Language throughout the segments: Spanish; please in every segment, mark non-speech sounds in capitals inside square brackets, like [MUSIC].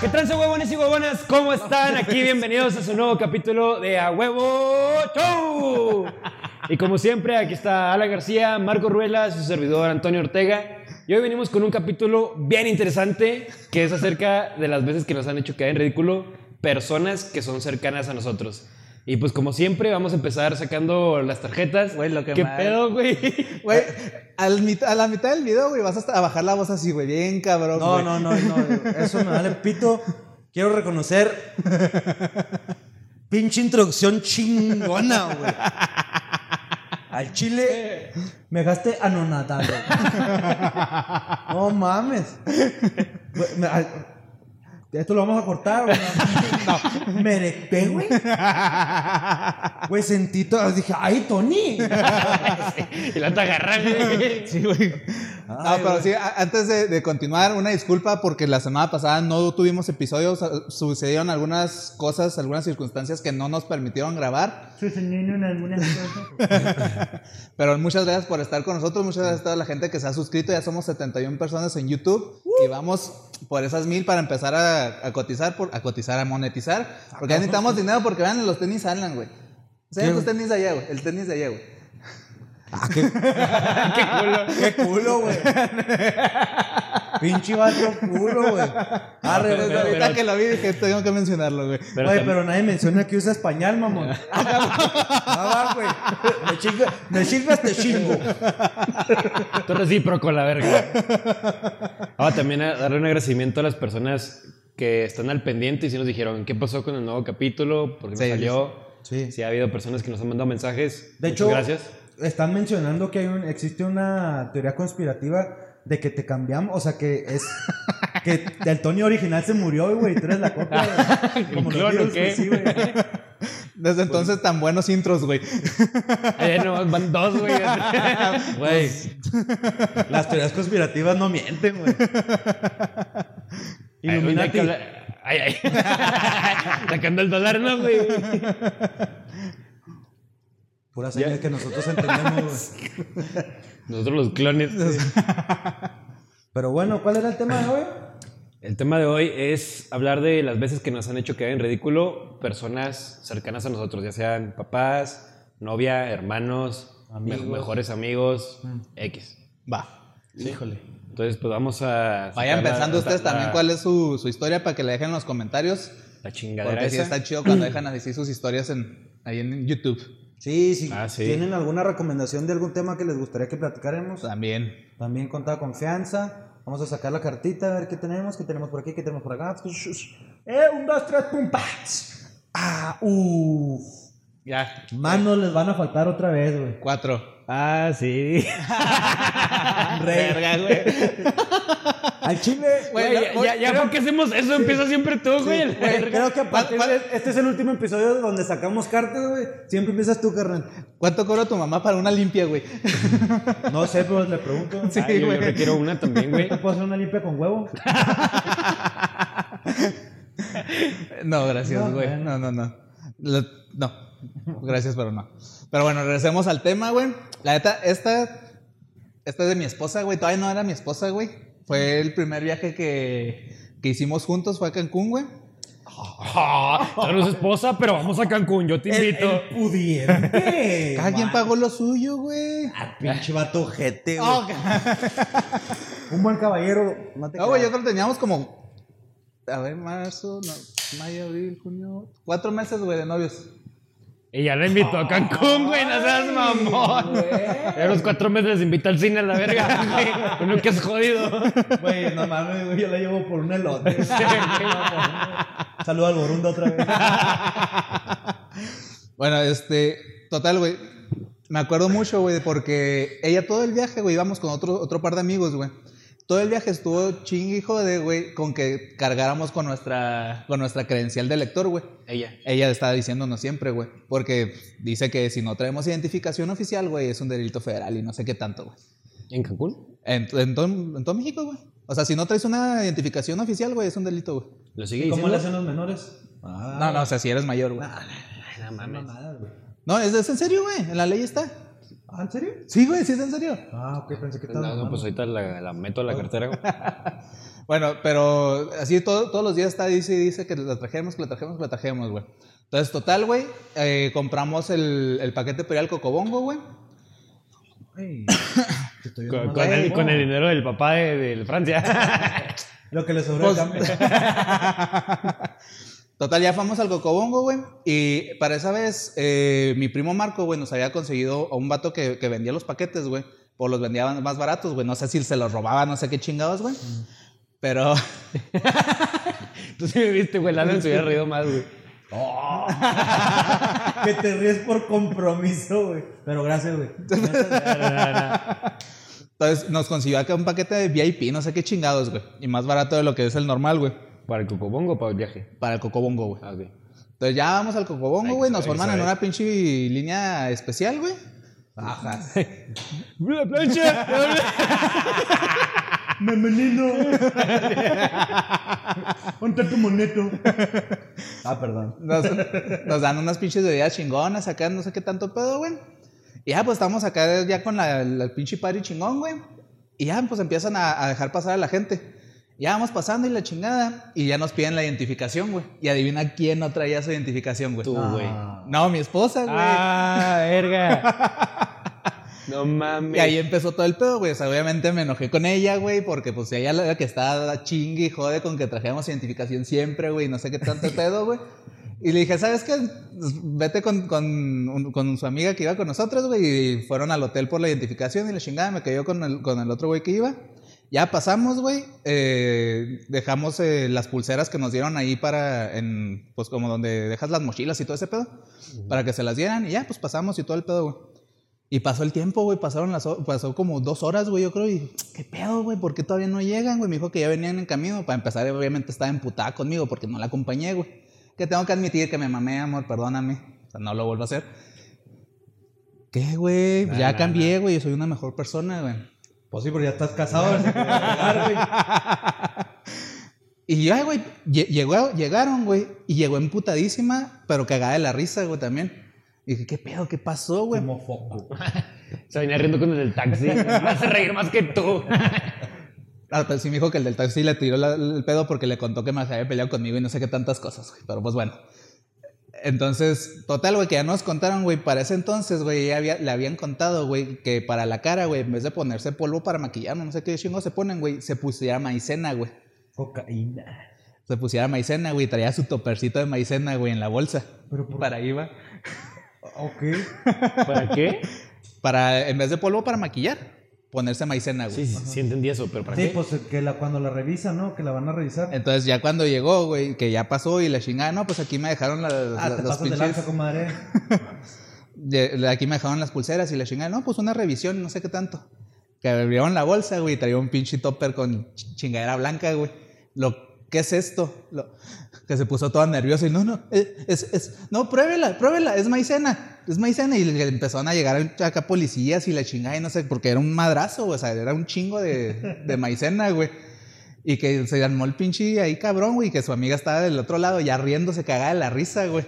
¿Qué trance huevones y huevonas? ¿Cómo están? Aquí bienvenidos a su nuevo capítulo de A Huevo Show. Y como siempre, aquí está Ala García, Marco Ruela, su servidor Antonio Ortega. Y hoy venimos con un capítulo bien interesante que es acerca de las veces que nos han hecho caer en ridículo personas que son cercanas a nosotros. Y pues como siempre vamos a empezar sacando las tarjetas. Güey, lo que ¿Qué mal. pedo, güey? Güey, al mit- a la mitad del video, güey, vas hasta a bajar la voz así, güey, bien cabrón, No, güey. no, no, no, eso me vale pito. Quiero reconocer. Pinche introducción chingona, güey. Al chile me dejaste anonadado. No mames. Güey, me- al- Esto lo vamos a cortar, güey. [LAUGHS] No. Me erecté, güey. Güey, sentí todo. Dije, ¡ay, Tony! [LAUGHS] y la te agarran, güey. Sí, güey. No, pero sí, antes de, de continuar, una disculpa porque la semana pasada no tuvimos episodios, a- sucedieron algunas cosas, algunas circunstancias que no nos permitieron grabar, Sucedieron algunas cosas. [LAUGHS] pero muchas gracias por estar con nosotros, muchas gracias a toda la gente que se ha suscrito, ya somos 71 personas en YouTube y vamos por esas mil para empezar a, a cotizar, por, a cotizar, a monetizar, porque ya necesitamos dinero porque vean, los tenis Alan, güey. Enseña tus tenis de allá, güey, el tenis de allá, güey. Ah, qué, qué culo, güey. Pinche vato culo, güey. Arre, Desde güey. ahorita pero- que lo vi dije, tengo que mencionarlo, güey. Pero Oye, pero nadie menciona que usa español, mamón. No, va, güey. Me chinga- Me sirves, te chingo. Es recíproco, la verga. Ahora también a darle un agradecimiento a las personas que están al pendiente y si nos dijeron qué pasó con el nuevo capítulo, por qué no Sí, salió. sí. Sí, ha habido personas que nos han mandado mensajes. De Muchas hecho, gracias. Están mencionando que hay un, existe una teoría conspirativa de que te cambiamos, o sea, que es [LAUGHS] que el Tony original se murió, güey, y tú eres la copia. [LAUGHS] Como los ¿o virus, qué? güey, sí, güey. Desde entonces tan buenos intros, güey. [LAUGHS] Eh, no, van dos, güey. Güey, las teorías conspirativas no mienten, güey. Illuminati. Ay, ay. Sacando el dólar, ¿no, güey? Puras señas que nosotros entendemos, [LAUGHS] güey. Nosotros los clones. Pero bueno, ¿cuál era el tema de hoy? El tema de hoy es hablar de las veces que nos han hecho quedar en ridículo personas cercanas a nosotros, ya sean papás, novia, hermanos, me- mejores amigos, X. Va. Híjole. Entonces, pues vamos a. Vayan pensando la- ustedes la- también cuál es su, su historia para que la dejen en los comentarios. La chingadera Porque sí esa. está chido cuando [CLEARS THROAT] dejan así sus historias en, ahí en YouTube. Sí, sí. Ah, sí. ¿Tienen alguna recomendación de algún tema que les gustaría que platicáramos? También. También con toda confianza. Vamos a sacar la cartita, a ver qué tenemos, qué tenemos por aquí, qué tenemos por acá. Eh, un, dos, tres, pum, pats. Ah, uff. Ya. Manos les van a faltar otra vez, güey. Cuatro. Ah, sí. [LAUGHS] Verga, güey. Al chile, Güey, ya, ya, ya ¿por qué hacemos eso? Empieza siempre tú, güey. Güey, creo que a partir de- este es el último episodio donde sacamos cartas, güey. Siempre empiezas tú, carnal. ¿Cuánto cobra tu mamá para una limpia, güey? No sé, pero le pregunto. [LAUGHS] Sí, Ah, yo, yo güey. requiero una también, güey. ¿Te puedo hacer una limpia con huevo? No, gracias, No, güey. No, no, no. Lo- no. Gracias, pero no. Pero bueno, regresemos al tema, güey. La neta, esta. Esta es de mi esposa, güey. Todavía no era mi esposa, güey. Fue el primer viaje que, que hicimos juntos, fue a Cancún, güey. Ah, tú eres esposa, pero vamos a Cancún, yo te invito. pudiente. [LAUGHS] Cada quien pagó lo suyo, güey. Pinche vato jete, güey. Oh, [LAUGHS] Un buen caballero. No te No, güey, yo creas. creo que teníamos como. A ver, marzo, no, mayo, abril, junio. Cuatro meses, güey, de novios. Y ya la invitó a Cancún, güey, no seas mamón. A los cuatro meses les invita al cine a la verga, güey. Uno que es jodido. Güey, no mames, güey, yo la llevo por un elote. Saluda al Borunda otra vez. Bueno, este, total, güey. Me acuerdo mucho, güey, porque ella todo el viaje, güey, íbamos con otro, otro par de amigos, güey. Todo el viaje estuvo chingue y jode, güey, con que cargáramos con nuestra, con nuestra credencial de lector, güey. Ella. Ella estaba diciéndonos siempre, güey, porque dice que si no traemos identificación oficial, güey, es un delito federal y no sé qué tanto, güey. ¿En Cancún? En, en todo, en todo México, güey. O sea, si no traes una identificación oficial, güey, es un delito, güey. ¿Lo sigue ¿Cómo le hacen los menores? Ah, No, no, o sea, si eres mayor, güey. Ay, no mames. mamadas, güey. No, es, es en serio, güey. En la ley está. ¿Ah, en serio? Sí, güey, sí es en serio. Ah, ok, pensé que estaba. No, no, pues ahorita la, la meto a la cartera, güey. [LAUGHS] Bueno, pero así todo- todos los días está, dice y dice que la trajemos, que la trajemos, que la trajemos, güey. Entonces, total, güey, eh, compramos el, el paquete perial Cocobongo, güey. Ay, [COUGHS] te estoy Con, el, con el dinero del papá de, de Francia. [LAUGHS] Lo que le sobró Pues-. [LAUGHS] Total, ya fuimos al Cocobongo, güey. Y para esa vez, eh, mi primo Marco, güey, nos había conseguido a un vato que, que vendía los paquetes, güey. O los vendía más baratos, güey. No sé si se los robaba, no sé qué chingados, güey. Pero [LAUGHS] Tú sí me viste, güey. Alan se hubiera reído más, güey. [LAUGHS] que te ríes por compromiso, güey. Pero gracias, güey. Entonces nos consiguió acá un paquete de VIP, no sé qué chingados, güey. Y más barato de lo que es el normal, güey. ¿Para el cocobongo o para el viaje? Para el Cocobongo, güey. Ah, ok. Entonces ya vamos al Cocobongo, güey. Nos forman en una pinche línea especial, güey. Ajá. [LAUGHS] ¡La plancha! ¿Dónde está tu moneto? [LAUGHS] Ah, perdón. Nos, nos dan unas pinches bebidas chingonas acá, no sé qué tanto pedo, güey. Y ya, pues estamos acá ya con la, la pinche party chingón, güey. Y ya, pues empiezan a, a dejar pasar a la gente. Ya vamos pasando y la chingada. Y ya nos piden la identificación, güey. Y adivina quién no traía su identificación, güey. Tú, güey. No, mi esposa, güey. ¡Ah, verga! [LAUGHS] No mames. Y ahí empezó todo el pedo, güey. O sea, obviamente me enojé con ella, güey, porque pues ella la que estaba chingue y jode con que trajéramos identificación siempre, güey, no sé qué tanto [LAUGHS] pedo, güey. Y le dije, ¿sabes qué? Pues, Vete con, con, con su amiga que iba con nosotros, güey, y fueron al hotel por la identificación y la chingada me cayó con el, con el otro güey que iba. Ya pasamos, güey. eh, dejamos eh, las pulseras que nos dieron ahí para, en, pues como donde dejas las mochilas y todo ese pedo, para que se las dieran. Y ya, pues pasamos y todo el pedo, güey. Y pasó el tiempo, güey, pasaron las, pasó como dos horas, güey, yo creo, y qué pedo, güey, ¿por qué todavía no llegan, güey? Me dijo que ya venían en camino, para empezar, obviamente estaba emputada conmigo porque no la acompañé, güey. Que tengo que admitir que me mamé, amor, perdóname, o sea, no lo vuelvo a hacer. ¿Qué, güey? Nah, ya nah, cambié, güey, yo soy una mejor persona, güey. Pues sí, pero ya estás casado. se pegar. [LAUGHS] Y ya, güey, lle- llegó, llegaron, güey, y llegó emputadísima, pero cagada de la risa, güey, también. Y dije, ¿qué pedo? ¿Qué pasó, güey? Como foco. Se venía riendo con el del taxi. [LAUGHS] Me hace reír más que tú. [LAUGHS] Ah, pues sí me dijo que el del taxi le tiró la- el pedo porque le contó que me había peleado conmigo y no sé qué tantas cosas, güey. Pero pues bueno. Entonces, total, güey, que ya nos contaron, güey, para ese entonces, güey, ya había- le habían contado, güey, que para la cara, güey, en vez de ponerse polvo para maquillar, no sé qué chingo se ponen, güey, se pusiera maicena, güey. Cocaína. Se pusiera maicena, güey, traía su topercito de maicena, güey, en la bolsa. Pero por- Para ahí va. Ok. ¿Para qué? [LAUGHS] Para, en vez de polvo para maquillar, ponerse maicena, güey. Sí, sí, sí entendí eso, pero ¿para Sí, qué? pues que la, cuando la revisan, ¿no? Que la van a revisar. Entonces ya cuando llegó, güey, que ya pasó y la chingada, no, pues aquí me dejaron las, ah, te los pasas de pinches- lanza, comadre. [LAUGHS] de- aquí me dejaron las pulseras y la chingada, no, pues una revisión, no sé qué tanto. Que abrieron la bolsa, güey, y traía un pinche topper con ch- chingadera blanca, güey. Lo, ¿qué es esto? Lo- que se puso toda nerviosa y no, no, es, es, es- no, pruébela, pruébela, es maicena, es maicena. Y le empezaron a llegar acá policías y la chingada y no sé, porque era un madrazo, o sea, era un chingo de, de maicena, güey. Y que se armó el pinche ahí cabrón, güey, y que su amiga estaba del otro lado ya riéndose, cagada de la risa, güey.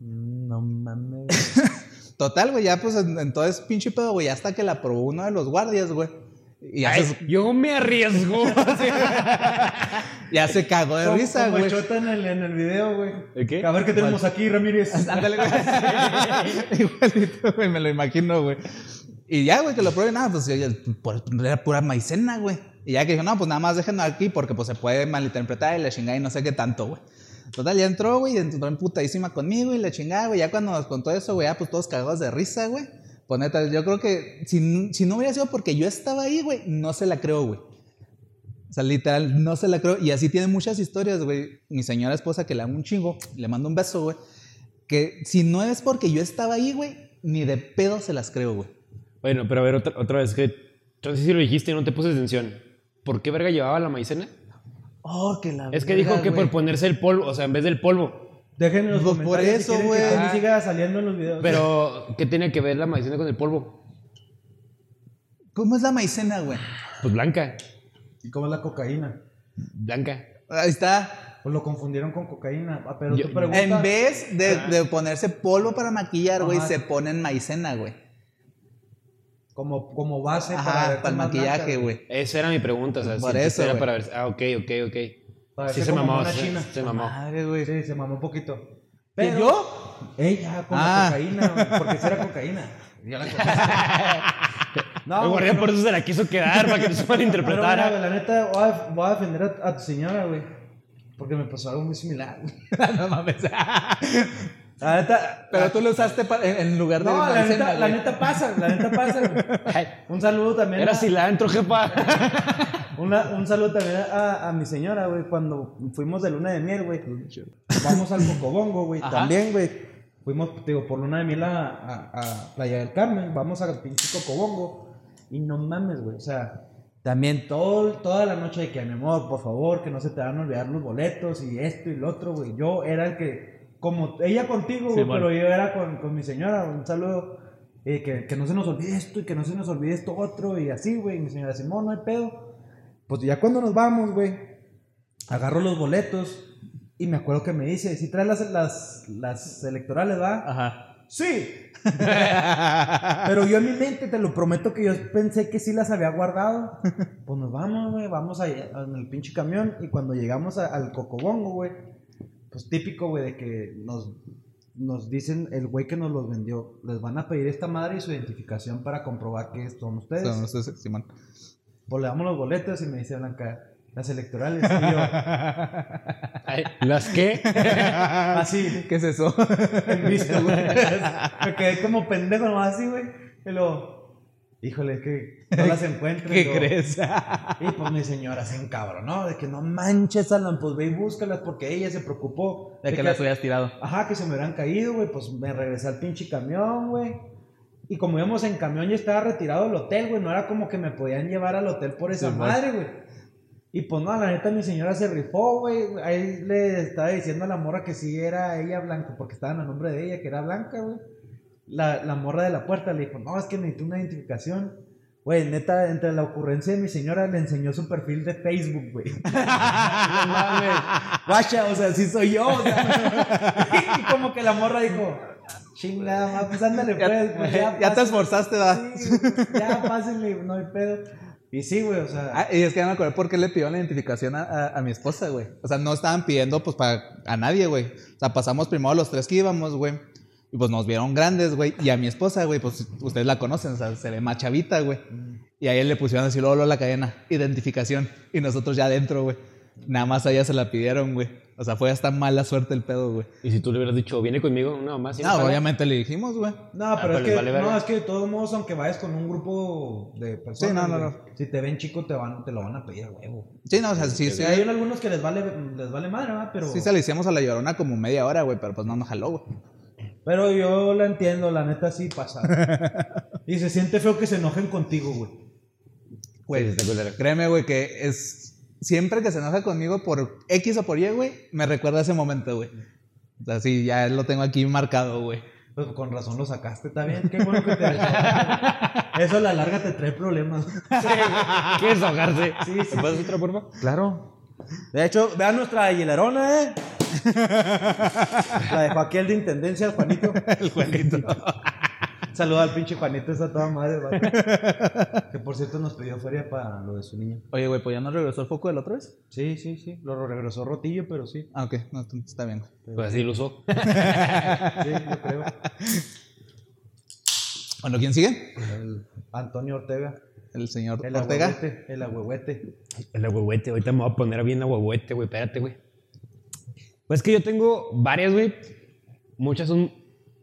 Mm, No mames. [LAUGHS] Total, güey, ya pues en- entonces pinche pedo, güey, hasta que la probó uno de los guardias, güey. Y ya, Ay, se, yo me arriesgo. [LAUGHS] ya se cagó de Como- risa, güey. Chota en el, en el video, güey. ¿El qué? A ver qué tenemos aquí, Ramírez. [LAUGHS] Ándale, güey. [LAUGHS] Igualito, güey, me lo imagino, güey. Y ya, güey, que lo pruebe, nada, pues ya- por- era pura maicena, güey. Y ya que dijo, no, pues nada más déjenlo aquí porque pues se puede malinterpretar y la chingada y no sé qué tanto, güey. Total, ya entró, güey, entró emputadísima conmigo y la chingada, güey. Ya cuando nos contó eso, güey, ya pues todos cagados de risa, güey. Pues neta, yo creo que si, si no hubiera sido porque yo estaba ahí, güey, no se la creo, güey. O sea, literal, no se la creo. Y así tiene muchas historias, güey. Mi señora esposa, que le amo un chingo, le mando un beso, güey. Que si no es porque yo estaba ahí, güey, ni de pedo se las creo, güey. Bueno, pero a ver, otra, otra vez que. No sé si lo dijiste y no te puse atención. ¿Por qué verga llevaba la maicena? Oh, que la Es que verga, dijo que por ponerse el polvo, o sea, en vez del polvo. Déjenme en los Pues por eso, si güey. que Ah. siga saliendo en los videos. Pero, ¿qué tiene que ver la maicena con el polvo? ¿Cómo es la maicena, güey? Pues blanca. ¿Y cómo es la cocaína? Blanca. Ahí está. Pues lo confundieron con cocaína. Ah, pero Yo- pregunta... En vez de, de ponerse polvo para maquillar, güey, se ponen maicena, güey. como, como base para, Ajá, verte para el maquillaje, güey. Esa era mi pregunta, o sea, Por si eso, era para ver. Ah, ok, ok, ok. Sí se mamó, se, china. se mamó. Madre, güey. Sí, se mamó un poquito. ¿Que Pero, yo? Ey, ya, con Ah. la cocaína, güey, porque si era cocaína. Yo la [LAUGHS] No, el guardián por eso se la quiso quedar, para que no se Pero mira, malinterpretara. la neta, voy a, voy a defender a, a tu señora, güey. Porque me pasó algo muy similar. [LAUGHS] no mames. La neta. Pero tú lo usaste pa- en, en lugar de. No, la neta, la neta pasa, la neta pasa, güey. [LAUGHS] Un saludo también. Era a- cilantro, jefa. Una- un saludo también a, a mi señora, güey. Cuando fuimos de luna de miel, güey. Vamos al Cocobongo, güey. También, güey. Fuimos, digo, por luna de miel a, a, a Playa del Carmen. Vamos al pinche Cocobongo. Y no mames, güey. O sea, también todo, toda la noche de que, mi amor, por favor, que no se te van a olvidar los boletos y esto y lo otro, güey. Yo era el que, como ella contigo, güey, pero yo era con, con mi señora. Un saludo. eh, que, que no se nos olvide esto y que no se nos olvide esto otro y así, güey. Y mi señora Simón, no hay pedo. Pues ya cuando nos vamos, güey, agarro los boletos y me acuerdo que me dice, si traes las, las, las electorales, ¿va? Ajá. Sí. [LAUGHS] Pero yo en mi mente, te lo prometo que yo pensé que sí las había guardado. [LAUGHS] Pues nos vamos, güey, vamos allá en el pinche camión y cuando llegamos a- al Cocobongo, güey, pues típico, güey, de que nos, nos dicen, el güey que nos los vendió, les van a pedir esta madre y su identificación para comprobar que son ustedes. Son ustedes, Simón. Pues le damos los boletos y me dice Blanca, las electorales. Y yo, [LAUGHS] ¿Las qué? [LAUGHS] así, ¿Qué es eso? en visto, güey. Me quedé como pendejo nomás así, güey. Y luego, híjole, es que no las [LAUGHS] encuentro. y ¿Qué luego- crees? Y pues mi señora se encabronó, de que no manches, Alan, pues ve y búscalas, porque ella se preocupó. De que las hubieras tirado. Ajá, que se me hubieran caído, güey, pues me regresé al pinche camión, güey. Y como íbamos en camión, ya estaba retirado del hotel, güey, no era como que me podían llevar al hotel por esa Sí, madre, güey. Y pues no, la neta mi señora se rifó, güey. Ahí le estaba diciendo a la morra que sí era ella blanca, porque estaban a nombre de ella, que era blanca, güey. La, la morra de la puerta le dijo, no, es que necesito una identificación. Güey, neta, entre la ocurrencia de mi señora le enseñó su perfil de Facebook, güey. [LAUGHS] Guacha, o sea, sí soy yo. o sea. [LAUGHS] y como que la morra dijo, chingada, pues ándale, Ya, pues. pues, ya te pásenle". esforzaste, ¿verdad? Sí, güey, ya pásenle, no hay pedo. Y sí, güey, o sea. Ah, y es que ya me acordé por qué le pidió la identificación a, a- a mi esposa, güey. O sea, no estaban pidiendo, pues, para a nadie, güey. O sea, pasamos primero los tres que íbamos, güey. Y pues nos vieron grandes, güey. Y a mi esposa, güey, pues ustedes la conocen, o sea, se ve más chavita, güey. Y a ella le pusieron así luego la cadena, identificación. Y nosotros ya adentro, güey. Nada más a ella se la pidieron, güey. O sea, fue hasta mala suerte el pedo, güey. Y si tú le hubieras dicho, viene conmigo, una mamá, ¿sí No, me paga? obviamente le dijimos, güey. No, pero pero es les que, vale no, es que de todos modos, aunque vayas con un grupo de personas, Sí, no, no, güey, no. si te ven chico, te van, te lo van a pedir huevo. Sí, no, o sea, sí, Sí, sí. hay algunos que les vale, les vale madre, ¿verdad? Pero, Sí se la hicimos a la llorona como media hora, güey, pero pues no nos jaló, güey. pero yo la entiendo, la neta sí pasa. [LAUGHS] y se siente feo que se enojen contigo, güey. Güey, Sí, créeme, güey, que es. Siempre que se enoja conmigo por X o por Y, güey, me recuerda ese momento, güey. O sea, sí, ya lo tengo aquí marcado, güey. Pues con razón lo sacaste, está bien. Qué bueno que te Eso a la larga te trae problemas. [LAUGHS] ¿Quieres ahogarse? Sí, sí, ¿Me pasas otra, por favor? Claro. De hecho, vean nuestra hilarona, ¿eh? La dejó aquí el de intendencia, el Juanito. [LAUGHS] El Juanito. [LAUGHS] Saluda al pinche Juanito, está toda madre, ¿vale? [LAUGHS] Que por cierto nos pidió feria para lo de su niño. Oye, güey, pues ya no regresó el foco de la otra vez. Sí, sí, sí. Lo regresó rotillo, pero sí. Ah, ok, no, está bien. güey. Pues así lo usó. [LAUGHS] Sí, yo creo. Bueno, ¿quién sigue? El Antonio Ortega. El señor El Ortega. El agüehuete. El agüehuete, ahorita me voy a poner bien agüehuete, güey, espérate, güey. Pues es que yo tengo varias, güey. Muchas son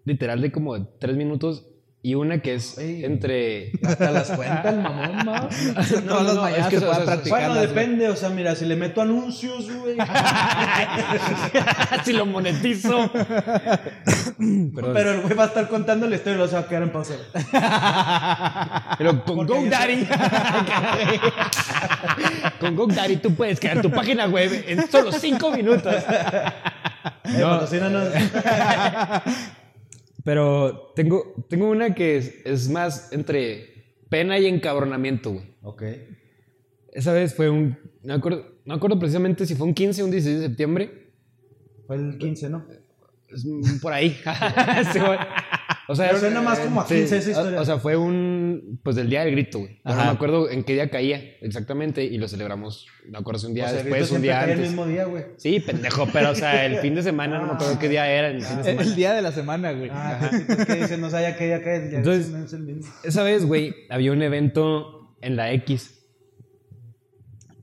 literal de como de tres minutos y una que es entre... [LAUGHS] Hasta las cuenta el mamón, ¿no? [LAUGHS] Las mañanas se eso- puede eso- practicar. Bueno, depende, o sea, mira, si le meto anuncios, güey. [LAUGHS] si lo monetizo. Pero, Pero el güey va a estar contando la historia y lo se va a quedar en pausa. pero con GoDaddy. con GoDaddy tú puedes crear tu página web en solo cinco minutos. Eh, patrocínanos. Pero tengo, tengo una que es, es más entre pena y encabronamiento, güey. Ok. Esa vez fue un. No acuerdo, no me acuerdo precisamente si fue un 15 o un 16 de septiembre. Fue el 15, ¿no? Es por ahí. [LAUGHS] O sea, Pero suena más como a sí, 15 esa o- historia. O, sea, fue un. Pues del día del grito, güey. Ajá. No me acuerdo en qué día caía exactamente y lo celebramos. No me acuerdo si un día O sea, el después, un día antes. el mismo día, güey. Sí, pendejo, pero o sea, el fin de semana, no me acuerdo qué día era. El fin de semana. El día de la semana, güey. Ah, típico que dicen, no sabía qué día cae el día. Entonces- no es el mismo. Esa vez, güey, había un evento en la X.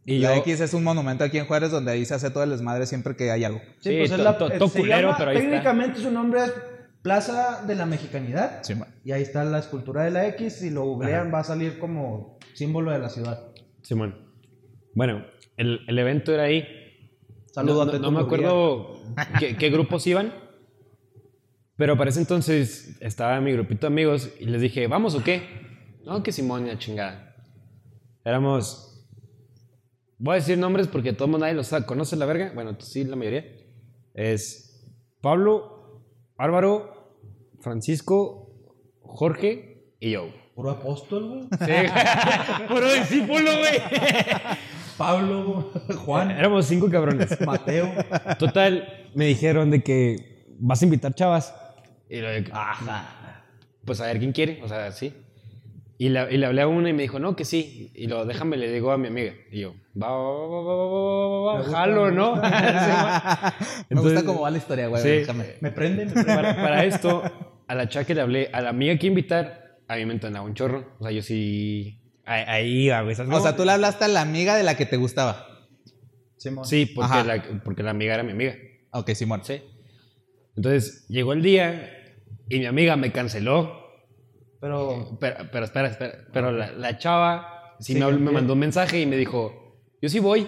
Y la yo. X es un monumento aquí en Juárez donde ahí se hace todo el desmadre siempre que hay algo. Sí, Sí, pues to- es la, to- eh, culero, llama- pero ahí está. técnicamente su nombre es Plaza de la Mexicanidad. Sí, man. Y ahí está la escultura de la X. Si lo googlean, va a salir como símbolo de la ciudad. Simón. Bueno, el, el evento era ahí. Saludo no, a no, no me acuerdo qué, qué grupos iban. Pero para ese entonces estaba mi grupito de amigos y les dije, ¿vamos o qué? No, que Simón y la chingada. Éramos. Voy a decir nombres porque todo el mundo nadie los sabe. ¿Conoce la verga? Bueno, sí, la mayoría. Es Pablo, Álvaro, Francisco, Jorge y yo. Puro apóstol, güey. Sí. [LAUGHS] Puro discípulo, güey. Pablo, Juan, Éramos cinco cabrones. Mateo. Total, me dijeron de que vas a invitar chavas. Y lo de que, "Ah, pues a ver quién quiere, o sea, sí. Y le, le hablé a una y me dijo, no, que sí. Y lo, déjame, le digo a mi amiga. Y yo, va, va, va, va, va, va, va, jalo, ¿no? me gusta cómo va la historia, güey. Sí. Déjame. Me prende. Para, esto, a la chava le hablé, a la amiga que invitar, a mí me entonaba un chorro. O sea, yo sí... Ahí, ahí iba, güey. O sea, tú le hablaste a la amiga de la que te gustaba. Simón. Sí, porque la, porque la amiga era mi amiga. Ok, Simón. Sí. Entonces, llegó el día y mi amiga me canceló pero Pero, pero espera, espera. Pero la, la chava sí, Sí, me, mandó un mensaje y me dijo, yo sí voy.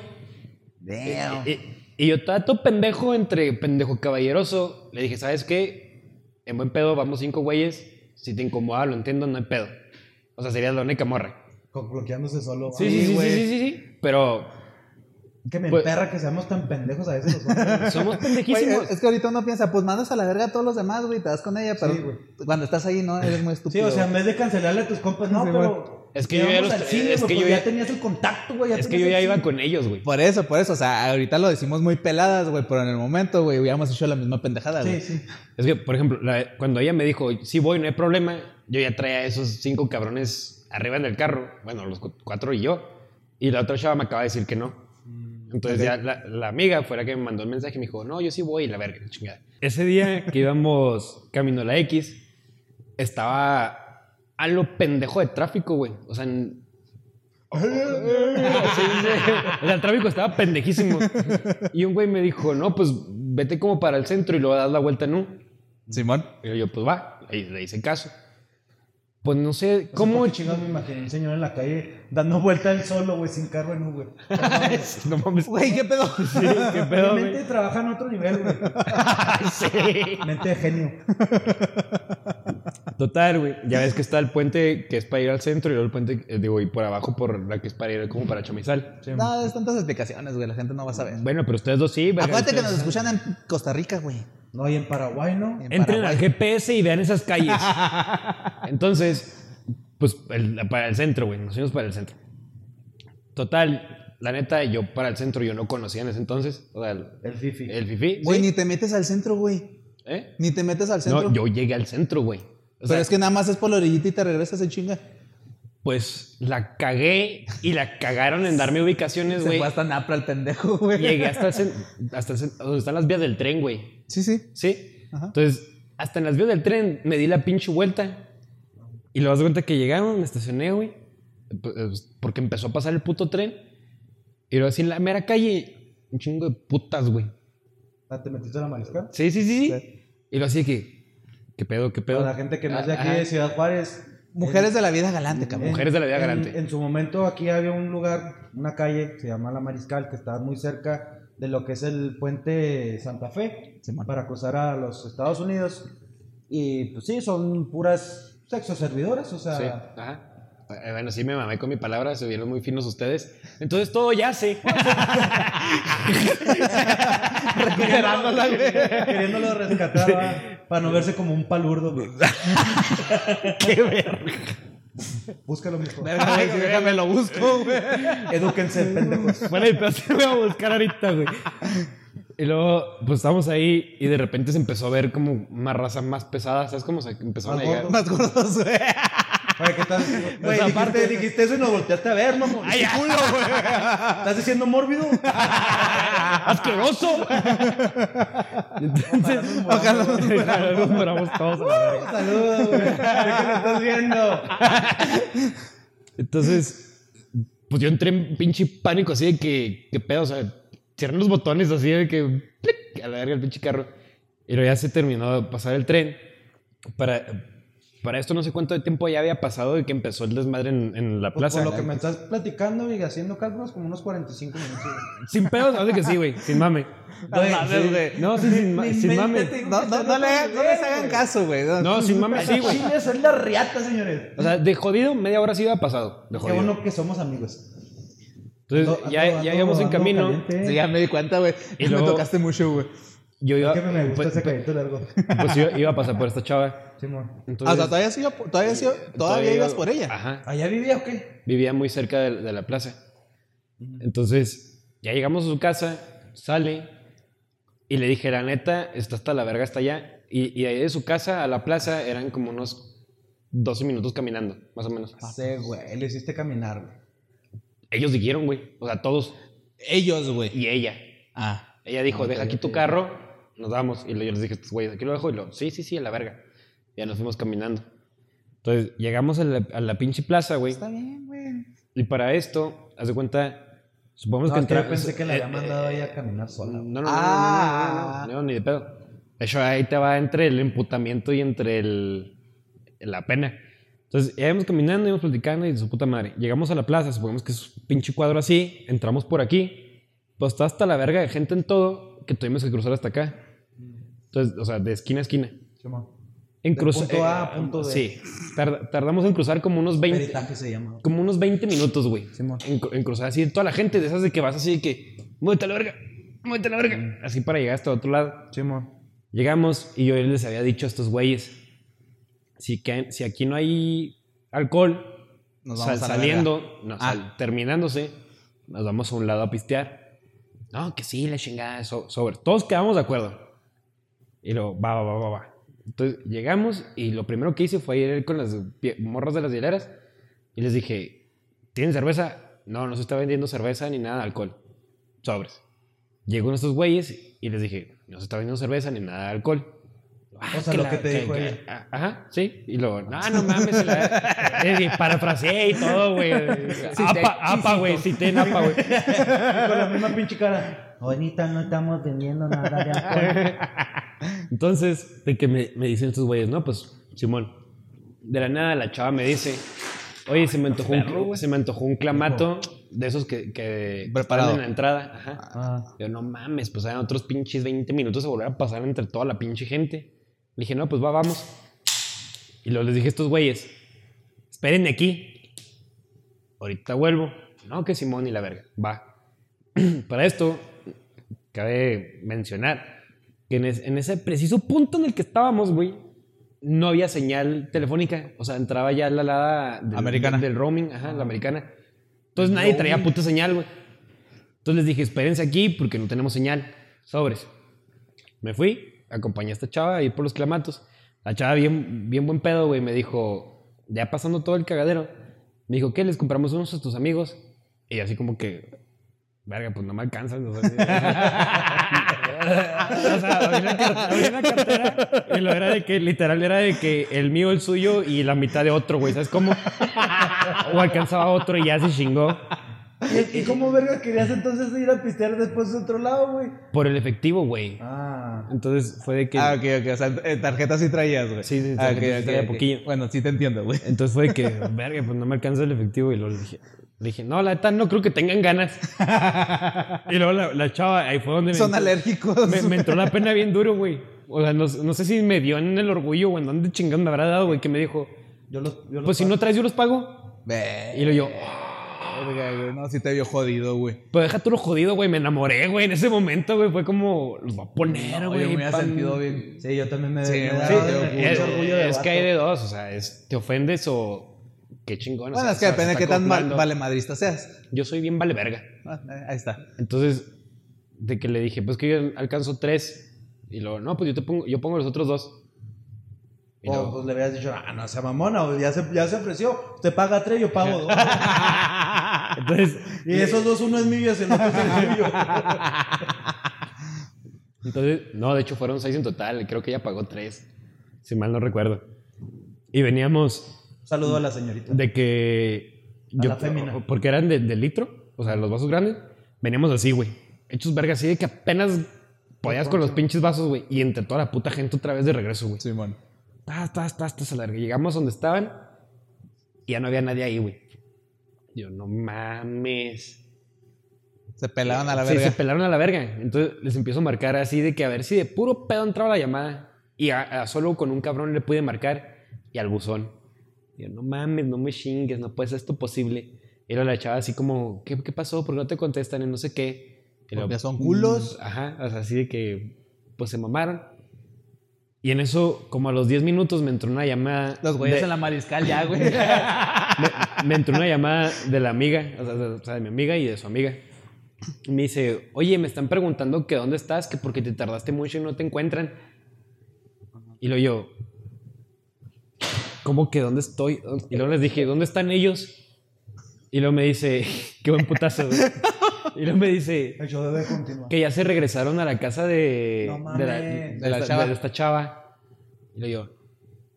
Damn. Y, y yo estaba todo pendejo entre pendejo caballeroso. Le dije, ¿sabes qué? En buen pedo, vamos cinco güeyes. Si te incomoda, lo entiendo, no hay pedo. O sea, sería la única morra. con- bloqueándose solo. Sí, sí, sí, sí, sí, sí. Pero Que me Pues- emperra que seamos tan pendejos a veces los hombres. [LAUGHS] somos pendejísimos. es, es que ahorita uno piensa, pues mandas a la verga a todos los demás, güey, te vas con ella, pero Sí, cuando estás ahí, no, eres muy Sí, estúpido. o sea, en vez de cancelarle a tus compas, no, Sí, pero. Es que yo ya los- cine, es que pues yo ya ya- tenías el contacto, güey. Es que yo ya iba cine. con ellos, güey. Por eso, por eso, o sea, ahorita lo decimos muy peladas, güey, pero en el momento, güey, hubiéramos hecho la misma pendejada, güey. Sí, sí. Es que, por ejemplo, la- cuando ella me dijo, sí voy, no hay problema, yo ya traía a esos cinco cabrones arriba en el carro, bueno, los cu- cuatro y yo, y la otra chava me acaba de decir que no. Entonces ya la, la amiga fue la que me mandó el mensaje y me dijo, no, yo sí voy, y la verga, la chingada. Ese día que íbamos camino a la X, estaba a lo pendejo de tráfico, güey. O sea, en- [LAUGHS] Sí, sí. O sea, el tráfico estaba pendejísimo. Y un güey me dijo, no, pues vete como para el centro y luego das la vuelta en U. Simón. Y yo, pues va, le hice caso. Pues no sé, ¿Cómo ¿cómo? chingados me imaginé un señor en la calle dando vuelta él solo, güey, sin carro en U, güey? [LAUGHS] no mames. Güey, ¿qué pedo? [LAUGHS] Sí, qué pedo, Mi mente trabaja en otro nivel, güey. [LAUGHS] Sí. Mente de genio. Total, güey. Ya ves que está el puente que es para ir al centro y luego el puente, eh, digo, y por abajo por la que es para ir como para Chamizal. No, es tantas explicaciones, güey, la gente no va a saber. Bueno, pero ustedes dos sí. Acuérdate que nos escuchan en Costa Rica, güey. No, y en Paraguay, ¿no? En Entren Paraguay. al GPS y vean esas calles. [LAUGHS] Entonces, pues el- para el centro, güey. Nos fuimos para el centro. Total, la neta, yo para el centro yo no conocía en ese entonces. O sea, el, El Fifi. el Fifi. Güey, ¿sí? ni te metes al centro, güey. ¿Eh? Ni te metes al centro. No, yo llegué al centro, güey. O Pero sea, es que nada más es por la orillita y te regresas en chinga. Pues la cagué y la cagaron en darme ubicaciones, Se güey. fue hasta Napra el pendejo, güey. Llegué hasta el, hasta el donde están las vías del tren, güey. Sí, sí. ¿Sí? Ajá. Entonces, hasta en las vías del tren me di la pinche vuelta. Y luego das cuenta que llegamos, me estacioné, güey. Pues, Porque empezó a pasar el puto tren. Y luego así en la mera calle, un chingo de putas, güey. Ah, ¿Te metiste a la mariscal? Sí, sí, sí, sí. Sí. Y luego así que, ¿qué pedo, qué pedo? Para la gente que no es de aquí Ajá. de Ciudad Juárez. Mujeres de la vida galante, cabrón. Mujeres de la vida galante. En su momento aquí había un lugar, una calle, se llama La Mariscal, que está muy cerca de lo que es el puente Santa Fe, para cruzar a los Estados Unidos. Y pues sí, son puras sexo servidoras, o sea... Sí, ajá. Eh, Bueno, sí me mamé con mi palabra, se vieron muy finos ustedes. Entonces todo ya sé. [LAUGHS] Recuperándola, güey. Queriéndolo rescatar. Para no verse como un palurdo. güey. [LAUGHS] Qué verga. Búscalo, mijo. Verga, güey, déjame lo busco, güey. Edúquense, pendejos. Bueno, y pero me voy a buscar ahorita, güey. Y luego, pues estábamos ahí y de repente se empezó a ver como una raza más pesada. ¿Sabes cómo se empezaron a Más llegar? Más gordos, güey. Oye, ¿qué tal? Güey, dijiste, parte- dijiste eso y nos volteaste a ver, mamón. ¡Ay, culo, güey! ¿Estás diciendo mórbido? ¡Asqueroso! Entonces, Ojalá nos moramos todos. Saludos, güey. Que lo estás viendo. Entonces, pues yo entré en pinche pánico así de que, ¿qué pedo? O sea, cierran los botones así de que, plic, a la verga el pinche carro. Y luego ya se terminó de pasar el tren. Para, para esto no sé cuánto de tiempo ya había pasado de que empezó el desmadre en, en la Pues plaza. por lo que me estás platicando y haciendo cálculos, como unos 45 minutos. güey. Sin pedos, no sé que sí, güey, sin mame. Sí. güey. No, sí, sin, ma- sin mame. No, le, hagan- no les hagan caso, güey. No, sin mame, sí, güey. Chile, soy la riata, señores. O sea, de jodido, media hora sí iba pasado. De Qué jodido. bueno que somos amigos. Entonces, Ando- ya, ando- ya ando- íbamos en camino. Sí, ya me di cuenta, güey. Y Me luego- tocaste mucho, güey. Yo iba, Es que me gusta pues, ese cabellito largo. pues iba, iba a pasar por esta chava. Simón. Entonces, Ah, o sea, todavía, sí, todavía, sí- todavía ibas por ella. Ajá. ¿Allá vivía o qué? Vivía muy cerca de, de la plaza. Entonces, ya llegamos a su casa, sale y le dije, la neta, está hasta la verga, está allá. Y, ahí de su casa a la plaza eran como unos 12 minutos caminando, más o menos. Sí, güey. Le hiciste caminar, güey. Ellos dijeron, güey. O sea, todos. Ellos, güey. Y ella. Ah. Ella dijo, deja aquí tu carro, nos vamos. Y yo les dije, estos güeyes, aquí lo dejo. Y lo, sí, sí, sí, a la verga. Ya nos fuimos caminando. Entonces, llegamos a la, a la pinche plaza, güey. Está bien, güey. Y para esto, haz de cuenta, supongamos No, que que yo pensé que la había eh, mandado eh, ahí a caminar sola. No, no, no, no, Ah. no, no, no, no, ni de pedo. De hecho, ahí te va entre el emputamiento y entre el, la pena. Entonces, ya íbamos caminando, íbamos platicando y de su puta madre. Llegamos a la plaza, supongamos que es un pinche cuadro así, entramos por aquí, pues está hasta la verga de gente en todo que tuvimos que cruzar hasta acá. Entonces, o sea, de esquina a esquina. En cruzar. punto A a punto B. Sí. Tar- tardamos en cruzar como unos 20, Peritaje se llama. como unos 20 minutos, güey. En, en cruzar así, toda la gente de esas de que vas así de que, muévete a la verga, muévete a la verga. Así para llegar hasta otro lado. Simón. Llegamos y yo les había dicho a estos güeyes, si, que, si aquí no hay alcohol, Nos sal- vamos a la saliendo, no, Ah. sal- terminándose, nos vamos a un lado a pistear. No, que sí, la chingada, so- sobre. Todos quedamos de acuerdo. Y luego, va, va, va, va, va. Entonces llegamos y lo primero que hice fue ir con las morras de las hieleras y les dije, ¿tienen cerveza? No, no se está vendiendo cerveza ni nada de alcohol. Sobres. Llegó estos güeyes y les dije, no se está vendiendo cerveza ni nada de alcohol. O sea, lo que te dijo que- ella. a- Ajá, sí. Y luego, no, no mames. la- y parafraseé y todo, güey. apa, apa, güey. Sí, ten apa, güey. [LAUGHS] Con la misma pinche cara. Ahorita no estamos vendiendo nada de alcohol. [LAUGHS] Entonces, de que me, me dicen estos güeyes, no, pues, Simón. De la nada la chava me dice, oye, se me antojó, un, se me antojó un clamato de esos que, que Preparado. están en la entrada. Ajá. Ah, Yo, no mames, pues eran otros pinches 20 minutos a volver a pasar entre toda la pinche gente. Le dije, no, pues va, vamos. Y luego les dije a estos güeyes, espérenme aquí. Ahorita vuelvo. No, que Simón y la verga. Va. [CLEARS THROAT] Para esto, cabe mencionar que en, es- en ese preciso punto en el que estábamos, güey, no había señal telefónica. O sea, entraba ya la alada del, Americana. del roaming, ajá, la americana. Entonces nadie traía puta señal, güey. Entonces les dije, espérense aquí porque no tenemos señal. Sobres. Me fui, acompañé a esta chava a ir por los clamatos. La chava, bien, bien buen pedo, güey, me dijo, ya pasando todo el cagadero, me dijo, ¿qué? ¿Les compramos unos a tus amigos? Y así como que, verga, pues no me alcanzan. [LAUGHS] O sea, o sea, abrí la cartera y lo era de que, literal, era de que el mío, el suyo y la mitad de otro, güey, ¿sabes cómo? O alcanzaba otro y ya se chingó. ¿Y, y cómo verga querías entonces ir a pistear después de otro lado, güey? Por el efectivo, güey. Ah. Entonces fue de que... Ah, ok, ok. O sea, en tarjeta sí traías, güey. Sí, sí, Ah, sí traía poquillo. Bueno, sí te entiendo, güey. Entonces fue de que, verga, pues no me alcanza el efectivo. Y luego le dije, le dije no, la neta no creo que tengan ganas. [LAUGHS] y luego la, la chava, ahí fue donde me, Son alérgicos. me, me entró la pena bien duro, güey. O sea, no, no sé si me dio en el orgullo o en dónde chingón me habrá dado, güey, que me dijo, Yo los, yo los pues si no traes yo los pago. Ve. Y luego yo, güey. No, sí te vio jodido, güey. pues deja tú lo jodido, güey. Me enamoré, güey. En ese momento, güey, fue como, los voy a poner, No, güey. yo me pan- sentido bien. Sí, yo también me, Sí, me Sí, orgullo. es, orgullo de es que hay de dos, o sea, es, te ofendes o qué chingón. o Bueno, sea, es que depende de qué tan mal, vale madrista seas. Yo soy bien vale verga. Ah, ahí está. Entonces, de que le dije, pues que yo alcanzo tres. Y luego, no, pues yo te pongo, yo pongo los otros dos. Y O luego, pues le habías dicho, ah, no sea mamona, ya se, ya se ofreció. Usted paga tres, yo pago dos. [LAUGHS] entonces, y esos dos, uno es mío y el otro es el suyo. [LAUGHS] entonces, no, de hecho fueron seis en total. Creo que ella pagó tres, si mal no recuerdo. Y veníamos Saludo a la señorita. de que... A la fémina. Porque eran de, de litro, o sea, los vasos grandes. Veníamos así, güey. Hechos vergas, así de que apenas podías con los pinches vasos, güey. Y entre toda la puta gente otra vez de regreso, güey. Simón. Tas, tas, tas, tas, a la verga. Llegamos donde estaban y ya no había nadie ahí, güey. Yo, no mames. Se pelaban a la Sí, verga. se pelaron a la verga. Entonces les empiezo a marcar así de que a ver si de puro pedo entraba la llamada. Y a, a solo con un cabrón le pude marcar y al buzón. Yo, no mames, no me chingues, no puede ser esto posible. Y luego la chava así como, ¿qué, qué pasó? ¿Por qué no te contestan? Y no sé qué. Y son culos. "Mm", Ajá, o sea, así de que, pues se mamaron. Y en eso, como a los 10 minutos, me entró una llamada. Los güeyes de- en la mariscal ya, güey. [LAUGHS] me, me entró una llamada de la amiga, o sea, de, o sea, de mi amiga y de su amiga. Y me dice, oye, me están preguntando que dónde estás, que porque te tardaste mucho y no te encuentran. Y luego yo, ¿cómo que dónde estoy? Y luego les dije, ¿dónde están ellos? Y luego me dice, [LAUGHS] qué buen putazo, güey. Y luego me dice, show debe continuar. que ya se regresaron a la casa de, No de, la, mames. de De la esta, chava. de esta chava. Y luego yo,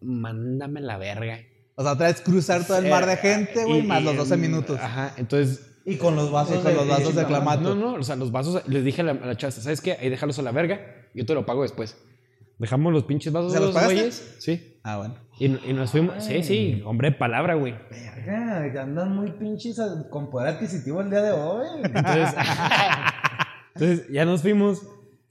mándame la verga. O sea, otra vez cruzar todo el mar de gente, güey, Y- más los y- 12 minutos. Ajá, entonces. Y con los vasos con los vasos de clamato. No, no, o sea, los vasos, les dije a la, a la chava, ¿sabes qué? Ahí déjalos a la verga, yo te lo pago después. Dejamos los pinches vasos ¿Se de los los güeyes. Sí. Ah, bueno. Y, y nos fuimos. Sí, sí, hombre de palabra, güey. Verga, andan muy pinches con poder adquisitivo el día de hoy. Entonces, [LAUGHS] entonces ya nos fuimos.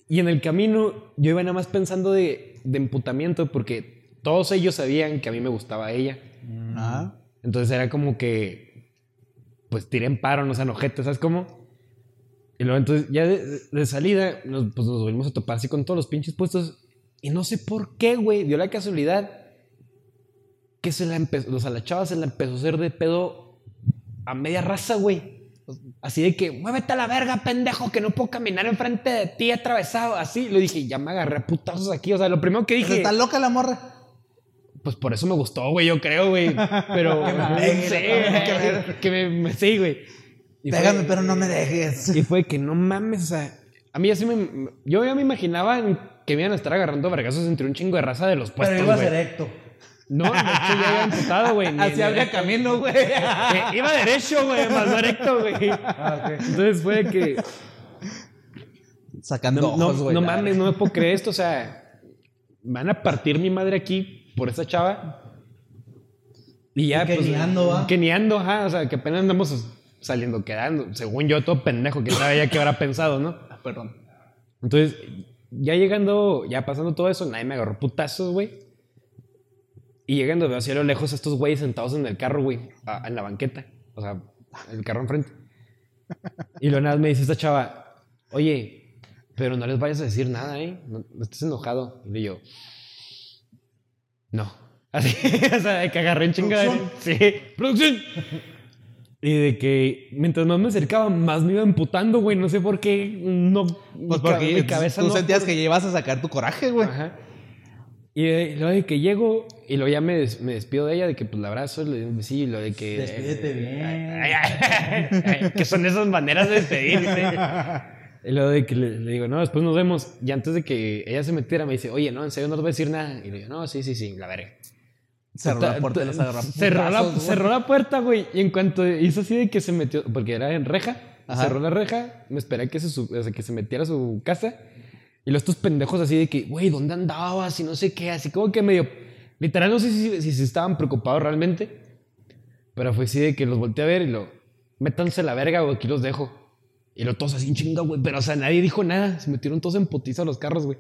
Y en el camino yo iba nada más pensando de, de emputamiento porque todos ellos sabían que a mí me gustaba ella. Ah. Entonces era como que, pues tiré en paro, no sean ojetes, ¿sabes cómo? Y luego entonces ya de, de salida, nos, pues nos volvimos a topar así con todos los pinches puestos. Y no sé por qué, güey, dio la casualidad que se la empezó, o sea, la chava se la empezó a hacer de pedo a media raza, güey. Así de que, muévete a la verga, pendejo, que no puedo caminar enfrente de ti atravesado. Así, lo dije, ya me agarré a putazos aquí. O sea, lo primero que Pero dije, está loca la morra. pues por eso me gustó, güey, yo creo, güey. Pero, [LAUGHS] Que me lo tengo que güey, que me, me- sí, güey. Y fue- Pégame, pero no me dejes. Y fue que no mames, o sea, a mí así me, yo ya me imaginaba que me iban a estar agarrando vergazos entre un chingo de raza de los puestos, Pero ibas güey. erecto. No, de hecho ya iba emputado, güey. ni- Así habría camino, güey. Eh, Iba derecho, güey, más no recto, güey. Ah. Entonces fue que Sacando no, no, ojos, güey. no la mames, no me puedo creer esto, o sea, van a partir mi madre aquí por esa chava. Y ya, Y que pues. ni ando, ¿va? Que ni ando, ajá, o sea, que apenas andamos saliendo, quedando. Según yo, todo pendejo, que sabe ya qué habrá pensado, ¿no? Ah, Perdón. Entonces, ya llegando, ya pasando todo eso, nadie me agarró putazos, güey. Y llegando, veo así a lo lejos a estos güeyes sentados en el carro, güey, a- en la banqueta. O sea, el carro enfrente. Y luego nada me dice esta chava, oye, pero no les vayas a decir nada, ¿eh? No, no estés enojado. Y le digo, no. [LAUGHS] Así, o sea, de que agarré en chingada. Sí, producción. Y de que mientras más me acercaba, más me iba emputando, güey. No sé por qué. No. Pues porque mi cabeza tú no- sentías que llevas a sacar tu coraje, güey. Ajá. Y eh, luego de que llego y luego ya me, des- me despido de ella, de que pues la abrazo, le besillo y lo de que. Despídete bien. Ay, ay, ay, que son esas maneras de despedirse. Y luego de que le, le digo, no, después nos vemos. Y antes de que ella se metiera, me dice, oye, no, en serio no te voy a decir nada. Y le digo, no, sí, sí, sí, la verga. Cerró la puerta y los agarró Cerró la, cerró la puerta, güey. Y en cuanto hizo así de que se metió, porque era en reja, Ajá. cerró la reja, me esperé a que se, sub- o sea, que se metiera a su casa. Y los estos pendejos así de que, güey, ¿dónde andabas? Y no sé qué, así como que medio. Literal, no sé si, si, si estaban preocupados realmente. Pero fue así de que los volteé a ver y lo. Métanse la verga, güey, aquí los dejo. Y lo todos así en chinga, güey. Pero, o sea, nadie dijo nada. Se metieron todos en putiza a los carros, güey.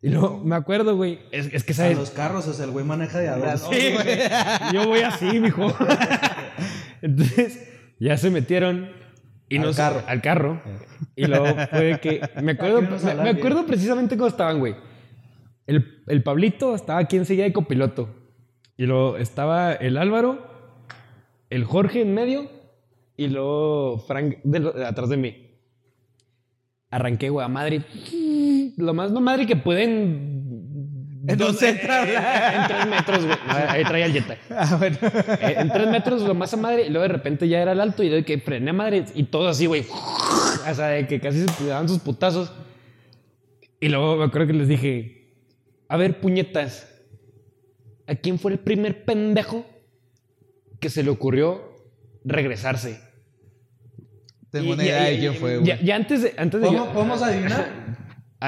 Y luego, me acuerdo, güey. Es, es que, A ¿sabes? los carros, o sea, el güey maneja de a. Sí, güey. Yo voy así, mijo. [LAUGHS] Entonces, ya se metieron. Y Al nos- carro. Al carro. Y luego fue que. Me acuerdo, me, me acuerdo precisamente cómo estaban, güey. El, el Pablito estaba aquí enseguida de copiloto. Y luego estaba el Álvaro, el Jorge en medio. Y luego Frank de de atrás de mí. arranqué, güey, a madre. Lo más no madre que pueden. En un centro. En tres metros, güey. No, ahí traía el Jetta. [LAUGHS] Ah, bueno. Eh, en tres metros, lo más a madre. Y luego de repente ya era el alto. Y de que frené a madre. Y todo así, güey. O sea, de que casi se daban sus putazos. Y luego me acuerdo que les dije: A ver, puñetas. ¿A quién fue el primer pendejo que se le ocurrió regresarse? Tengo Y- una y- idea de quién fue, Ya, güey. ya antes de, antes de ¿Podemos, yo. podemos adivinar?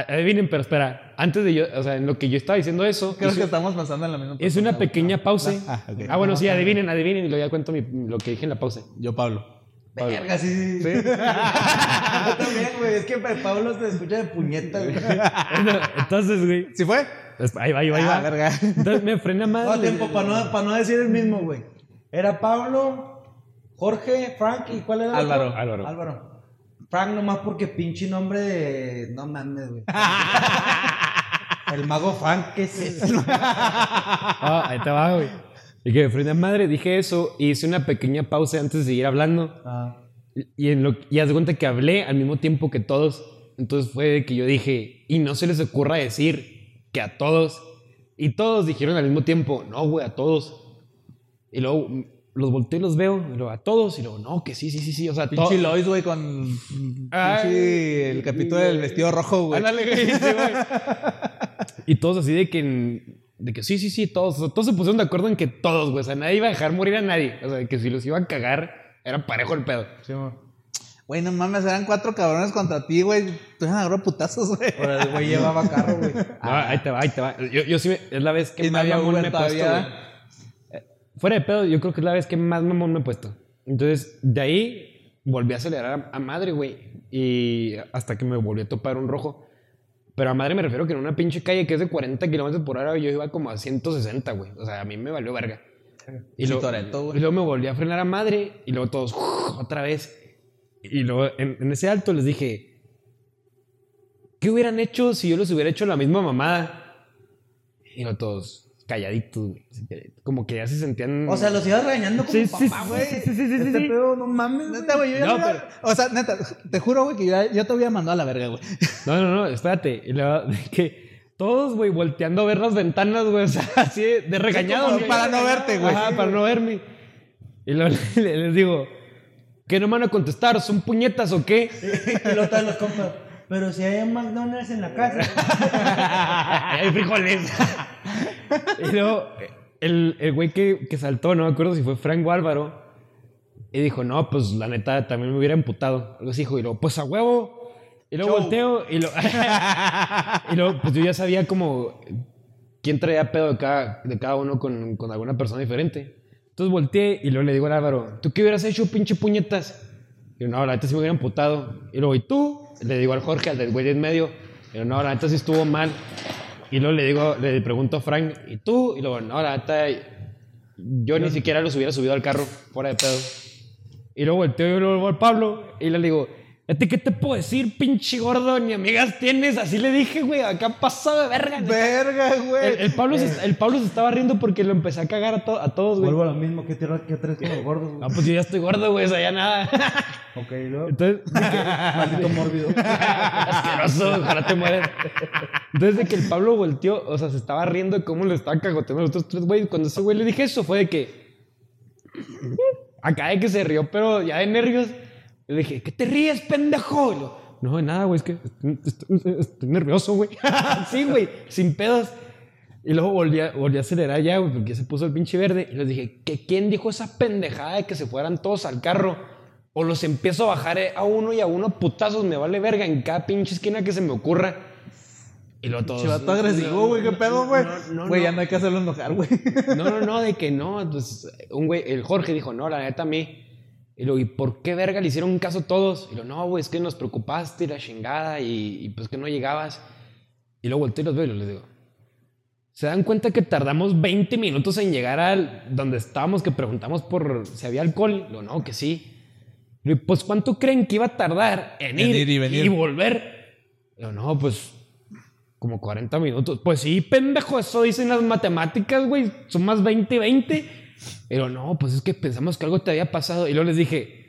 Adivinen, pero espera. Antes de yo, o sea, en lo que yo estaba diciendo eso, Creo hice- que estamos pasando en la misma es una pequeña pausa. Ah, ok. Ah, bueno, sí, adivinen, adivinen y luego ya cuento mi- lo que dije en la pausa. Yo, Pablo. Verga, sí, sí. [LAUGHS] Yo también, güey. Es que Pablo se escucha de puñeta, güey. [LAUGHS] Bueno, entonces, güey. ¿Sí fue? es- Ahí va, ahí va, ahí Ah, verga. Entonces me frené a madre. No, tiempo, para no, para no decir el mismo, güey. Era Pablo, Jorge, Frank y ¿cuál era? Álvaro. Álvaro. Álvaro. Frank nomás porque pinche nombre de... No mames, güey. [LAUGHS] el mago Frank, ¿qué es eso? [LAUGHS] Ah, ahí te va, güey. Y que me frené a madre, dije eso y hice una pequeña pausa antes de seguir hablando. Ah. Y, en lo, y haz de cuenta que hablé al mismo tiempo que todos. Entonces fue de que yo dije, y no se les ocurra decir que a todos. Y todos dijeron al mismo tiempo, no, güey, a todos. Y luego los volteo y los veo, y luego a todos. Y luego, no, que sí, sí, sí, sí. O sea, Pinche Lois, güey, con. Ay. Pinche el capítulo del vestido rojo, güey. Ándale, güey, sí, güey. [LAUGHS] Y todos así de que, de que sí, sí, sí, todos. O sea, todos se pusieron de acuerdo en que todos, güey. O sea, nadie iba a dejar morir a nadie. O sea, de que si los iba a cagar, era parejo el pedo. Güey, no mames, eran cuatro cabrones contra ti, güey. Tú eran agarrar putazos, güey. Ahora el güey llevaba carro, güey. No, ahí te va, ahí te va. Yo, yo sí, me- es la vez que Y más había me puesto, todavía. güey. Fuera de pedo, yo creo que es la vez que más mamón me he puesto. Entonces, de ahí volví a acelerar a, a madre, güey. Y hasta que me volví a topar un rojo. Pero a madre me refiero que en una pinche calle que es de 40 kilómetros por hora, yo iba como a 160, güey. O sea, a mí me valió verga. Y Sí, luego, Toretto, y luego me volví a frenar a madre. Y luego todos, [LAUGHS] otra vez. Y luego en, en ese alto les dije, ¿qué hubieran hecho si yo les hubiera hecho la misma mamada? Y luego todos calladitos, güey. Como que ya se sentían... O sea, los ibas regañando como Sí, sí, papá, sí, güey. sí, sí, sí, sí, Este sí. pedo, no mames, güey. Neta, güey, yo ya No, me iba- O sea, neta, te juro, güey, que yo, yo te había mandado a la verga, güey. No, no, no, espérate. Y de que todos, güey, volteando a ver las ventanas, güey. O sea, [LAUGHS] así de, como güey. para no verte, güey. Ajá, para no verme. Y luego [LAUGHS] le- les digo, ¿qué no me van a contestar? ¿Son puñetas o qué? [LAUGHS] Y lo traen los compas. Pero si hay un McDonald's en la casa. Hay frijoles. Y luego, el, el güey que, que saltó, no me acuerdo si fue Frank o Álvaro, y dijo, no, pues la neta también me hubiera emputado. Algo así dijo, y luego, pues a huevo. Y luego Show. volteo, y, lo, [LAUGHS] y luego, pues yo ya sabía como quién traía pedo de cada, de cada uno con, con alguna persona diferente. Entonces volteé y luego le digo al Álvaro, ¿tú qué hubieras hecho, pinche puñetas? Y yo, no, la neta sí me hubiera emputado. Y luego, ¿y tú? Le digo al Jorge, al del güey de en medio. Y yo, no, la neta sí estuvo mal. Y luego le digo, le pregunto a Frank, ¿y tú? Y luego, no, la neta, yo ni siquiera los hubiera subido al carro, fuera de pedo. Y luego volteo y luego al Pablo y le digo, ¿a ti qué te puedo decir, pinche gordo? Ni amigas tienes. Así le dije, güey, acá pasado de verga. Verga, güey. El, el Pablo se, el Pablo se estaba riendo porque lo empecé a cagar a, to- a todos, güey. Vuelvo a lo mismo que tierra que tres con los gordos, güey. No, pues yo ya estoy gordo, güey, o sea, ya nada. [LAUGHS] Ok, luego. Entonces, [LAUGHS] Maldito mórbido. [LAUGHS] asqueroso, ojalá te mueras. Entonces, de que el Pablo volteó, o sea, se estaba riendo de cómo le estaban cagoteando a los otros tres güeyes. Cuando ese güey le dije eso, fue de que. Acá de que se rió, pero ya de nervios. Le dije, ¿qué te ríes, pendejo? Y lo, no, de nada, güey, es que estoy, estoy- nervioso, güey. [LAUGHS] sí, güey, sin pedos. Y luego volví a, volví a acelerar ya, güey, porque ya se puso el pinche verde. Y les dije, ¿que ¿quién dijo esa pendejada de que se fueran todos al carro? O los empiezo a bajar eh, a uno y a uno putazos, me vale verga en cada pinche esquina que se me ocurra. Y luego todos. Chivato agresivo, güey, qué pedo, güey. No, no, Güey, no. ya no hay que hacerlo enojar, güey. No, no, no, de que no. Pues un güey, el Jorge dijo, no, la neta a mí. Y luego, ¿y por qué verga le hicieron caso todos? Y lo no, güey, es que nos preocupaste y la chingada y, y pues que no llegabas. Y luego volteo y los veo y les digo, ¿se dan cuenta que tardamos 20 minutos en llegar al donde estábamos que preguntamos por si había alcohol? Lo no, que sí. Y pues ¿cuánto creen que iba a tardar en En ir, ir y venir. volver? Y yo, no, pues como 40 minutos. Pues sí, pendejo, eso dicen las matemáticas, güey. Son más 20 y 20. Pero no, pues es que pensamos que algo te había pasado. Y luego les dije,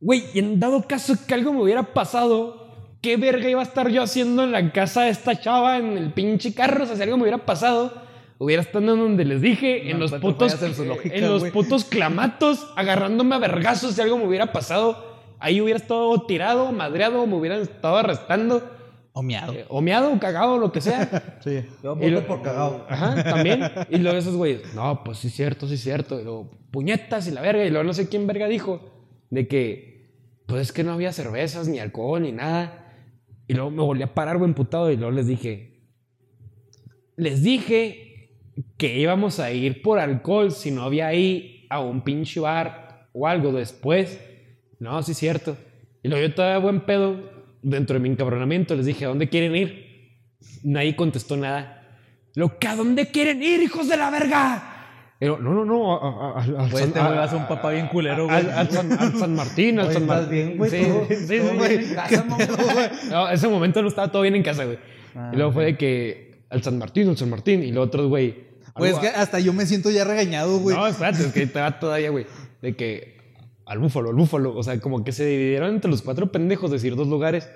güey, y en dado caso que algo me hubiera pasado, ¿qué verga iba a estar yo haciendo en la casa de esta chava en el pinche carro? O sea, si algo me hubiera pasado, hubiera estado en donde les dije, en los encuentro putos, en lógica, en los putos clamatos, agarrándome a vergazos si algo me hubiera pasado. Ahí hubiera estado tirado, madreado, me hubieran estado arrestando, O miado. eh, o meado, cagado, lo que sea. [LAUGHS] Sí. Yo Y lo- voto por cagado. Ajá, también. Y luego esos güeyes, no, pues sí es cierto, sí es cierto. Y luego, puñetas y la verga. Y luego no sé quién verga dijo de que, pues es que no había cervezas, ni alcohol, ni nada. Y luego me volví a parar, güey, emputado. Y luego les dije, les dije que íbamos a ir por alcohol si no había ahí a un pinche bar o algo después. No, sí es cierto. Y luego yo todavía buen pedo, dentro de mi encabronamiento, les dije, ¿a dónde quieren ir? Nadie contestó nada. Lo que a dónde quieren ir, hijos de la verga. Pero, no, no, no. a- a- a- al Güey, San- este a- un papá bien culero, güey. al, al San, al San Martín, al Oye, San ¿estás Martín. bien, güey? Sí, ¿Todo- sí, sí, todo en casa, mamá? [LAUGHS] No, ese momento no estaba todo bien en casa, güey. Ah, y luego fue de que al San Martín, al San Martín. Y los otros, güey. Güey, es que hasta yo me siento ya regañado, güey. No, espérate, es que te va todavía, güey. De que al búfalo, al búfalo. O sea, como que se dividieron entre los cuatro pendejos, decir dos lugares.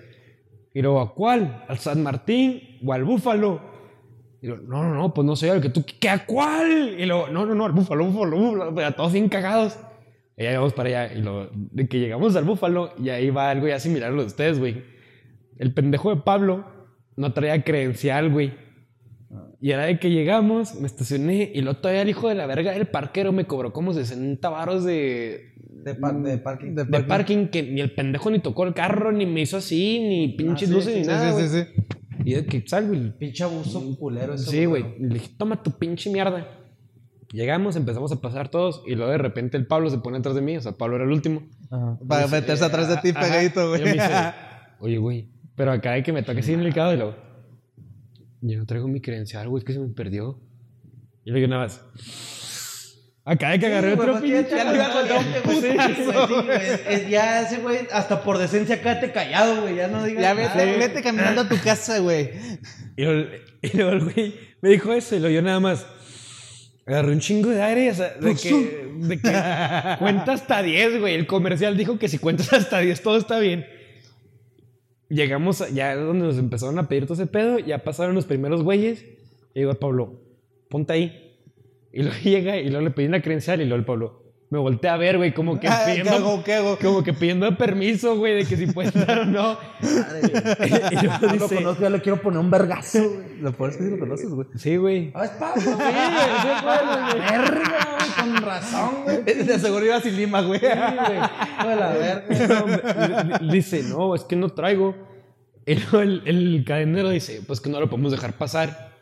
Y luego, ¿a cuál? ¿Al San Martín o al búfalo? Y luego, no, no, no, pues no sé, al que tú, ¿qué a cuál? Y luego, no, no, no, al búfalo, búfalo, búfalo. Pero todos bien cagados. Y ya llegamos para allá. Y lo, de que llegamos al búfalo, y ahí va algo ya similar a lo de ustedes, güey. El pendejo de Pablo no traía credencial, güey. Y era de que llegamos, me estacioné y luego todavía el hijo de la verga del parquero me cobró como 60 baros de, De, pa- de parking. De de parking que ni el pendejo ni tocó el carro, ni me hizo así, ni pinches sí, luces sí, ni sí, nada. sí, güey. sí, sí. Y de que salgo y Pinche abuso culero ese Sí, güey. Le dije, toma tu pinche mierda. Llegamos, empezamos a pasar todos y luego de repente el Pablo se pone atrás de mí. O sea, Pablo era el último. Para meterse atrás de ti Ajá. pegadito, Y güey. [LAUGHS] Oye, güey, pero acá hay que me toque así en el delicado y luego. Yo no traigo mi credencial, güey, es que se me perdió. Y luego yo nada más. Acá hay que agarrar Sí, otro ya pinche. te le iba a contar un putazo, Ya ese güey, hasta por decencia, quédate callado, güey. Ya no digas Ya nada. vete, vete caminando a tu casa, güey. Y luego, el güey me dijo eso y luego yo nada más. Agarré un chingo de aire, o sea, de que, de que cuenta hasta 10, güey. El comercial dijo que si cuentas hasta 10 todo está bien. Llegamos a- ya donde nos empezaron a pedir todo ese pedo, ya pasaron los primeros güeyes. Y digo, Pablo, ponte ahí. Y luego [LAUGHS] llega y luego le pedí una credencial y luego el Pablo me voltea a ver, güey, como que [LAUGHS] Ah, ¿Qué pidiendo, hago? ¿Qué hago? como que pidiendo permiso, güey, de que si puede entrar [LAUGHS] o no. [LAUGHS] y luego Ah, lo dice, conozco, ya le quiero poner un vergazo, güey. Lo peor es que sí lo conoces, güey. sí, güey. Ah, es Pablo, güey. Sí, güey. Verga, güey. Con razón, güey. De seguro iba sin lima, güey. Sí, güey. La verga. No, dice, no, es que no traigo. Y luego el, el cadenero dice, pues que no lo podemos dejar pasar.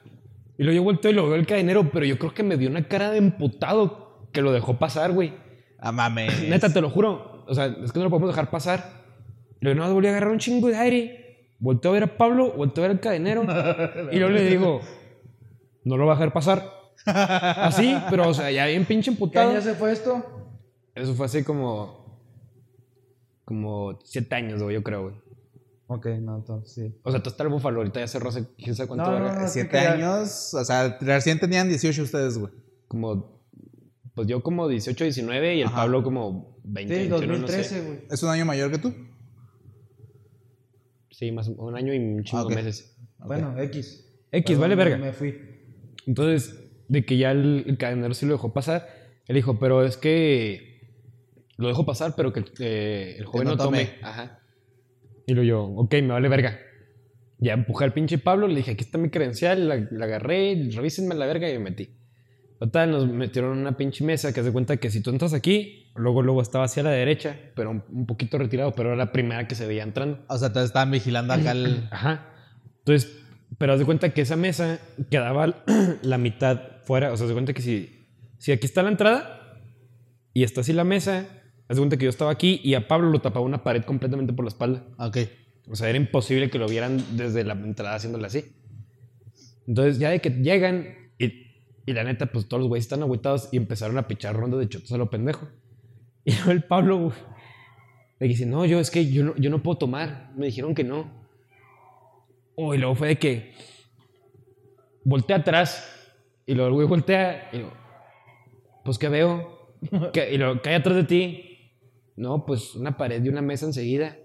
Y luego yo vuelto y lo veo el cadenero, pero yo creo que me dio una cara de emputado que lo dejó pasar, güey. Ah, mames. Neta, te lo juro. O sea, es que no lo podemos dejar pasar. Y luego no, volví a agarrar un chingo de aire. Volteo a ver a Pablo, volteo a ver al cadenero. [LAUGHS] y luego le digo, no lo va a dejar pasar. Así, pero o sea, ya bien pinche ¿Qué emputado. año se fue esto? Eso fue así como. Como siete años, güey, yo creo, güey. Ok, no, entonces sí. O sea, tú estás el búfalo, ahorita ya cerró hace quién sabe cuánto, No, no, no. Siete años, o sea, recién tenían 18 ustedes, güey. Como. Pues yo como 18, 19 y el Ajá. Pablo como 20, Sí, 21, no 2013, sé. güey. ¿Es un año mayor que tú? Sí, más un año y un chingo Ah, meses. Bueno, X. X, Perdón, vale verga. Me fui. Entonces, de que ya el, el cadenero sí lo dejó pasar, él dijo, pero es que lo dejó pasar, pero que eh, el joven no no, tome. tome. Ajá. Y lo yo, ok, me vale verga. Ya empujé al pinche Pablo, le dije, aquí está mi credencial, la, la agarré, revísenme la verga y me metí. Total, nos metieron en una pinche mesa que haz de cuenta que si tú entras aquí, luego luego estaba hacia la derecha, pero un, un poquito retirado, pero era la primera que se veía entrando. O sea, te estaban vigilando acá el... [CLEARS THROAT] Ajá. Entonces, pero haz de cuenta que esa mesa quedaba [CLEARS THROAT] la mitad fuera. O sea, haz de cuenta que si, si aquí está la entrada y está así la mesa, haz de cuenta que yo estaba aquí y a Pablo lo tapaba una pared completamente por la espalda. Ok. O sea, era imposible que lo vieran desde la entrada haciéndole así. Entonces, ya de que llegan y, y la neta, pues todos los güeyes están agüitados y empezaron a pichar rondas de chotos a lo pendejo. [LAUGHS] Y luego el Pablo güey, le dice, no, yo es que yo no, yo no puedo tomar. Me dijeron que no. Oh, y luego fue de que voltea atrás y luego el güey voltea y luego, pues ¿qué veo? [LAUGHS] ¿Qué? Y luego, ¿qué hay atrás de ti? No, pues una pared y una mesa enseguida.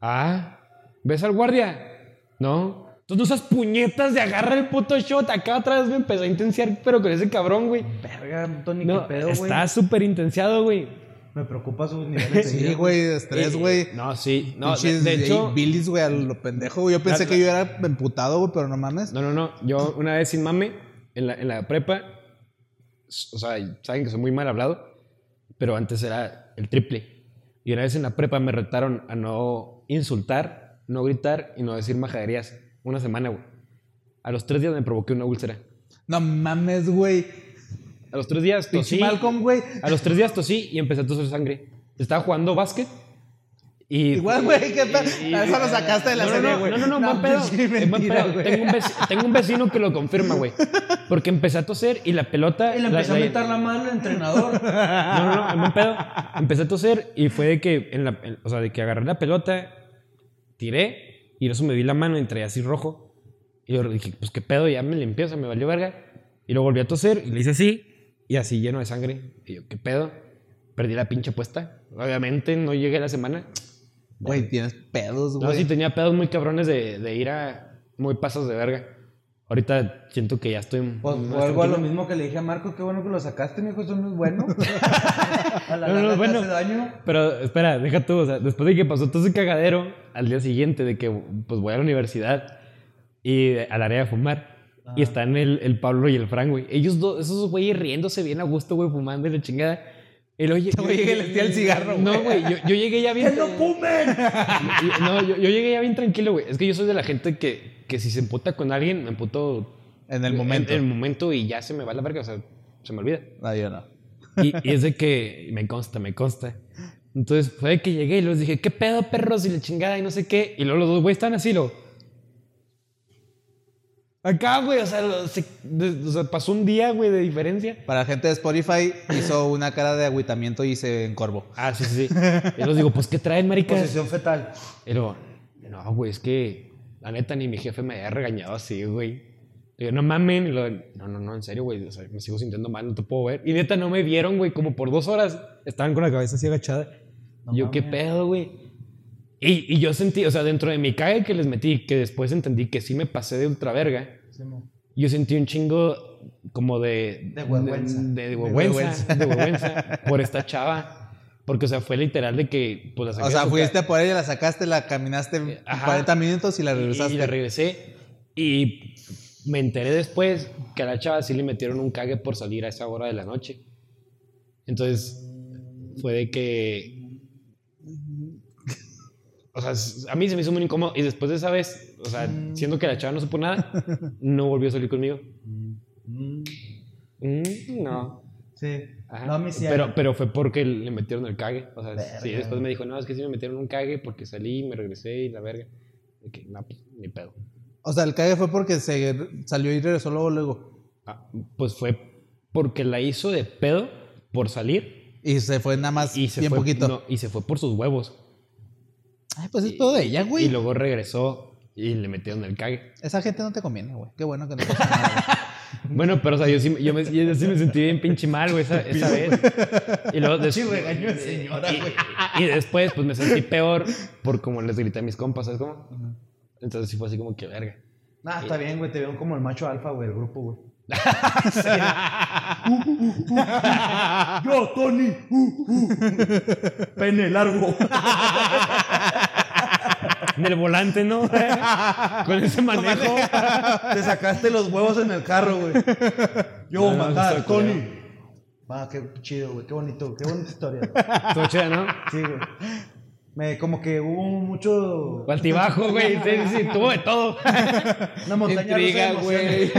Ah, ¿ves al guardia? No. Entonces no esas puñetas de agarrar el puto shot. Acá otra vez me empezó a intenciar, pero con ese cabrón, güey. Verga, Tony, No, qué pedo, güey. está súper intenciado, güey. Me preocupa sus niveles de [LAUGHS] Sí, güey, de estrés, Y- güey. No, sí. No, de, de hecho. Billis, güey, a lo pendejo, güey. Yo pensé La- que yo era emputado, güey, pero no mames. No, no, no. Yo una vez sin mame, en la, en la prepa, o sea, saben que soy muy mal hablado, pero antes era el triple. Y una vez en la prepa me retaron a no insultar, no gritar y no decir majaderías. Una semana, güey. A los tres días me provoqué una úlcera. No mames, güey. A los tres días Pinche tosí. Malcolm, güey. A los tres días tosí y empecé a toser sangre. Estaba jugando básquet y... Igual, güey, qué y- A eso lo sacaste de la no, no, serie, no, güey. No, no, no, No, buen pedo. buen mentira, pedo. güey. Tengo un, vecino, tengo un vecino que lo confirma, güey. Porque empecé a toser y la pelota... Y le la- empezó a meter la mano al entrenador. [LAUGHS] No, no, no, en buen pedo. Empecé a toser y fue de que, en la, en- o sea, de que agarré la pelota, tiré y eso me vi la mano y traía así rojo. Y yo dije, pues qué pedo, ya me limpié, o sea, me valió verga. Y luego volví a toser y le hice así y así lleno de sangre. Y yo, qué pedo. Perdí la pinche apuesta. Obviamente no llegué a la semana. Güey, tienes pedos, No, güey. sí tenía pedos muy cabrones de, de ir a muy pasos de verga. Ahorita siento que ya estoy Pues algo a lo mismo que le dije a Marco, qué bueno que lo sacaste, mijo, eso no es bueno. [LAUGHS] a la No, no, te bueno. hace daño. Pero espera, deja tú, o sea, después de que pasó todo ese cagadero, al día siguiente de que pues voy a la universidad y al área de fumar. Y están el, el Pablo y el Frank, güey. Ellos dos, esos güeyes riéndose bien a gusto, güey, fumando y la chingada. Y luego Este güey llega y les tira el cigarro, No, güey, yo, yo llegué ya bien. ¡Que no fumen! No, yo, yo llegué ya bien tranquilo, güey. Es que yo soy de la gente que, que si se emputa con alguien, me emputo En el momento. En, el momento y ya se me va la verga, o sea, se me olvida. No, yo no. Y, y es de que me consta, me consta. Entonces fue de que llegué y les dije, ¿qué pedo, perros? Y la chingada y no sé qué. Y luego los dos güeyes están así, lo. Acá, güey, o sea, lo- se- de- o sea, pasó un día, güey, de diferencia. Para la gente de Spotify, hizo una cara de agüitamiento y se encorvó. Ah, sí, sí, sí. Y los digo, pues, ¿qué traen, maricas? Posición fetal. Y luego, no, güey, es que la neta ni mi jefe me había regañado así, güey. Digo, no mamen. No, no, no, en serio, güey. O sea, me sigo sintiendo mal, no te puedo ver. Y neta, no me vieron, güey, como por dos horas. Estaban con la cabeza así agachada. No y yo, ¿qué pedo, güey? Y, y yo sentí, o sea, dentro de mi cague que les metí, que después entendí que sí me pasé de ultra verga, yo sentí un chingo como de... De huehuenza. De, de De huehuenza, de huehuenza [LAUGHS] por esta chava. Porque, o sea, fue literal de que... Pues, la saqué O sea, fuiste por ella, la sacaste, la caminaste Ajá. 40 minutos y la y, regresaste. y la regresé. Y me enteré después que a la chava sí le metieron un cague por salir a esa hora de la noche. Entonces, fue de que... O sea, a mí se me hizo muy incómodo. Y después de esa vez, o sea, siendo que la chava no supo nada, [LAUGHS] no volvió a salir conmigo. Mm, no. Sí. Ajá. No, sí. pero, pero fue porque le metieron el cague. O sea, sí, después me dijo, no, es que sí me metieron un cague porque salí, me regresé y la verga. Que, no, pues, ni pedo. O sea, el cague fue porque se salió y regresó luego, luego. Ah, pues fue porque la hizo de pedo por salir Y se fue nada más y se, bien fue, poquito. no, y se fue por sus huevos. Ay, pues es todo de ella, Y güey. luego regresó y le metieron el cague. Esa gente no te conviene, güey. Qué bueno que no pasa [LAUGHS] nada. Bueno, pero o sea, yo sí, yo me, yo sí me sentí bien pinche mal, güey, esa, esa vez. Y luego des- regaño de señora, güey. y, y después, pues me sentí peor por como les grité a mis compas, ¿sabes cómo? Entonces sí fue así como que verga. Nah, está bien, güey. Te veo como el macho alfa, güey, el grupo, güey. [LAUGHS] Yo, Tony. Pene largo. [LAUGHS] [LAUGHS] En el volante, ¿no? [LAUGHS] Con ese manejo. Te sacaste los huevos en el carro, güey. Yo, No, matar, está Tony. Va, qué chido, güey. Qué bonito. Qué bonita historia. Estuvo chida, ¿no? Sí, güey. Me, como que hubo mucho. Altibajo, güey. Sí, sí, sí, tuvo de todo. Una montaña Intriga, rusa de emociones.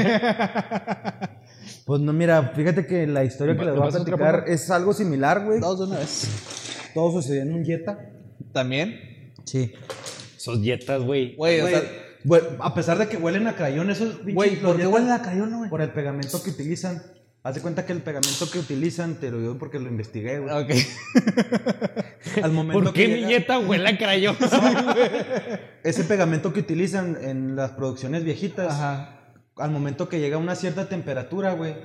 Pues no, mira, fíjate que la historia que ¿Me les voy a platicar es algo similar, güey. Dos de una vez. Todo sucedió en un Jetta. También. Sí. Esos jetas, güey. Güey, o Güey, sea, güey, a pesar de que huelen a crayón, esos Güey, ¿por qué huelen a crayón, güey? Por el pegamento que utilizan. Haz de cuenta que el pegamento que utilizan, te lo digo porque lo investigué, güey. Ok. [LAUGHS] Al momento ¿Por qué que mi llega- huele a crayón? [LAUGHS] ese pegamento que utilizan en las producciones viejitas, Ajá. al momento que llega a una cierta temperatura, güey,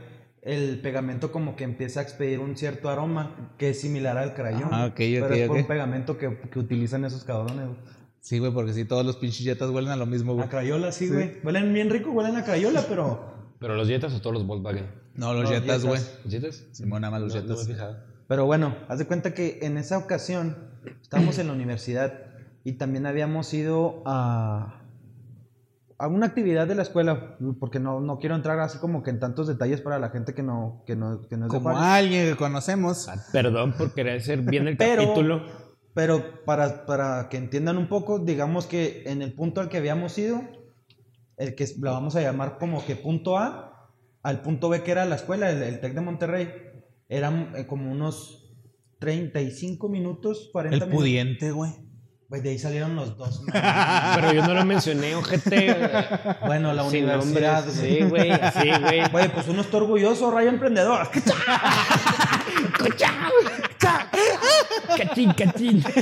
el pegamento como que empieza a expedir un cierto aroma que es similar al crayón. Ah, ok, pero ok, es por un pegamento que, que utilizan esos cabrones, güey. Sí, güey, porque sí, todos los pinches jetas huelen a lo mismo, güey. A Crayola, sí, güey. Huelen bien rico, huelen a Crayola, pero. ¿Pero los Jetas o todos los Volkswagen? No, los No, jetas, Jetas. güey. ¿Los Jetas? Simón, nada más los No, no me he jetas. fijado. Pero bueno, haz de cuenta que en esa ocasión estábamos en la universidad y también habíamos ido a, a una actividad de la escuela, porque no, no quiero entrar así como que en tantos detalles para la gente que no, que no, que no es de Como Juárez. alguien que conocemos. Ah, Perdón por querer hacer bien el Pero- capítulo. Pero para, para que entiendan un poco, digamos que en el punto al que habíamos ido, el que lo vamos a llamar como que punto A, al punto B que era la escuela, el, el TEC de Monterrey, eran eh, como unos 35 minutos, 40 El minutos. pudiente, güey. Güey, de ahí salieron los dos. [LAUGHS] Pero yo no lo mencioné, ojete. bueno, la Sin universidad, nombres. güey. Sí, güey, así, güey. Güey, pues uno está orgulloso, rayo emprendedor. [LAUGHS] Cachín, cachín. [LAUGHS]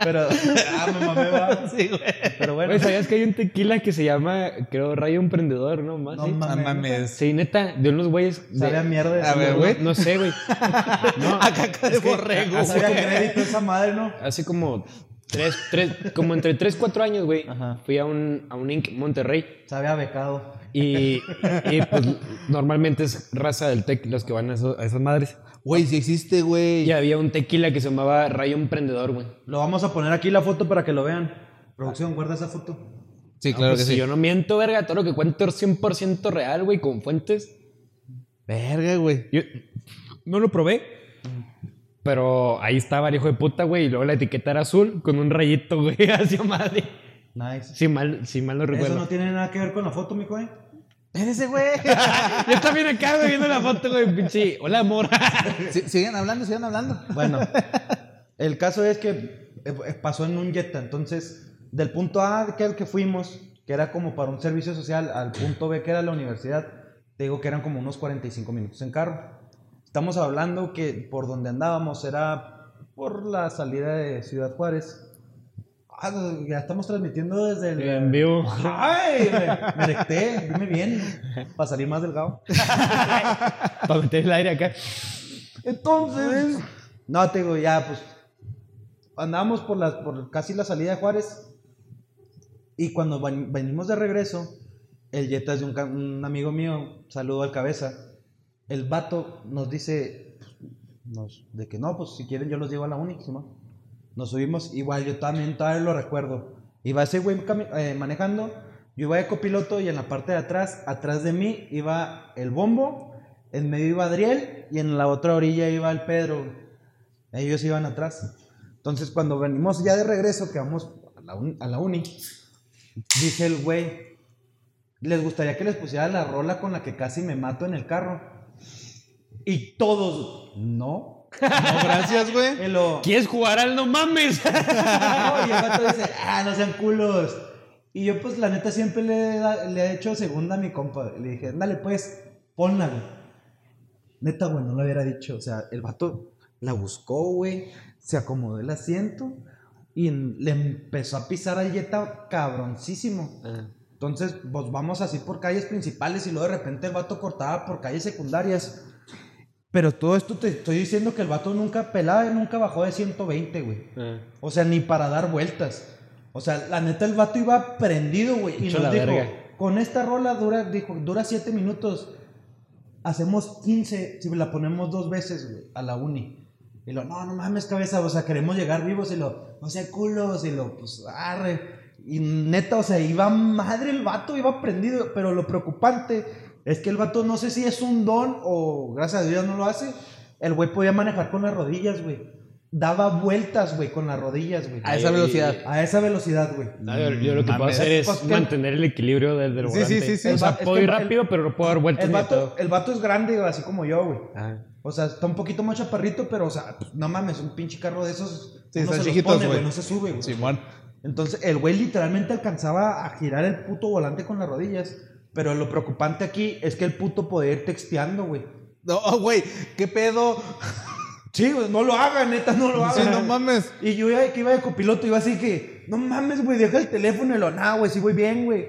Pero, ah, me mamé, va. Sí, güey. Pero bueno, Güey, ¿sabías que hay un tequila que se llama, creo, Rayo Emprendedor, no? Más, no sí? No mames. mames. Sí, neta, de unos güeyes. de- Sabe a mierda. A ver, no, güey. No sé, güey. [LAUGHS] No, A caca de borrego, hace como- crédito esa madre, ¿no? Hace como tres, tres, como entre 3, 4 años, güey. Ajá. Fui a un, a un Inc. Monterrey. Sabe a becado. Y, y, pues normalmente es raza del tech los que van a, eso- a esas madres. Güey, si existe, güey. Y había un tequila que se llamaba Rayo Emprendedor, güey. Lo vamos a poner aquí la foto para que lo vean. Producción, guarda esa foto. Sí, claro Pues que si sí. yo no miento, verga, todo lo que cuento es 100% real, güey, con fuentes. Verga, güey. Yo no lo probé. Pero ahí estaba el hijo de puta, güey. Y luego la etiqueta era azul con un rayito, güey, [LAUGHS] hacia madre. Nice. Si mal, si mal no Eso recuerdo. no tiene nada que ver con la foto, mijo, ¿eh? Espérese, güey. [LAUGHS] Yo también acá, güey, viendo la foto, güey, pinche. Hola, amor. [LAUGHS] Sí, sigan hablando, sigan hablando. Bueno, [LAUGHS] el caso es que eh, eh, pasó en un Jetta. Entonces, del punto A que que fuimos, que era como para un servicio social, al punto B que era la universidad, te digo que eran como unos 45 minutos en carro. Estamos hablando que por donde andábamos era por la salida de Ciudad Juárez. Ah, ya estamos transmitiendo desde el... En vivo. ¡Ay! Me, me dime bien, para salir más delgado. [LAUGHS] Para meter el aire acá. Entonces, no, te digo, ya, pues, andábamos por, la, por casi la salida de Juárez. Y cuando ven- venimos de regreso, el Jetta es de un, amigo mío, saludo al cabeza. El vato nos dice, nos, de que no, pues si quieren yo los llevo a la uni, Simón. Nos subimos, igual yo también todavía lo recuerdo. Iba ese güey eh, manejando, yo iba de copiloto y en la parte de atrás, atrás de mí, iba el bombo, en medio iba Adriel y en la otra orilla iba el Pedro. Ellos iban atrás. Entonces cuando venimos ya de regreso, que vamos a la, uni- a el güey, les gustaría que les pusiera la rola con la que casi me mato en el carro. Y todos, no. No, gracias, güey. [LAUGHS] ¿Quieres jugar al no mames? [LAUGHS] no, y el vato dice, ah, no sean culos. Y yo, pues, la neta, siempre le, le he hecho segunda a mi compa. Le dije, dale, pues, ponla, güey. Neta, güey, no lo hubiera dicho. O sea, el vato la buscó, güey. Se acomodó el asiento. Y le empezó a pisar al Jetta cabroncísimo. Entonces, pues vamos así por calles principales y luego de repente el vato cortaba por calles secundarias. Pero todo esto te estoy diciendo que el vato nunca pelaba y nunca bajó de 120, güey. O sea, ni para dar vueltas. O sea, la neta el vato iba prendido, güey. Y nos la dijo, verga. con esta rola dura, dijo, dura 7 minutos. Hacemos 15 si la ponemos dos veces, güey, a la uni. Y lo, no, no mames, cabeza, o sea, queremos llegar vivos. Y lo, no sea culos. Y lo, pues, arre. Y neta, o sea, iba madre el vato, iba prendido. Pero lo preocupante es que el vato, no sé si es un don o gracias a Dios no lo hace. El güey podía manejar con las rodillas, güey. Daba vueltas, güey, con las rodillas, güey. A esa velocidad. A esa velocidad, güey. No, yo, yo lo que puedo hacer es Pues que- mantener el equilibrio del, del Sí, volante. sí, sí, sí. O sea, va- puedo ir el- rápido, pero no puedo dar vueltas El vato, el vato es grande, así como yo, güey. Ah. O sea, está un poquito más chaparrito, pero, o sea, pues, no mames, un pinche carro de esos. Sí, están se los chiquitos, pone, güey. No se sube, güey. Simón. Entonces, el güey literalmente alcanzaba a girar el puto volante con las rodillas. Pero lo preocupante aquí es que el puto podía ir texteando, güey. No, güey, ¿qué pedo? Sí, güey, no lo hagan, neta, no lo Sí, hagan. no mames. Y yo ya que iba de copiloto, iba así que, no mames, güey, deja el teléfono y lo, nah, güey, sí voy bien, güey.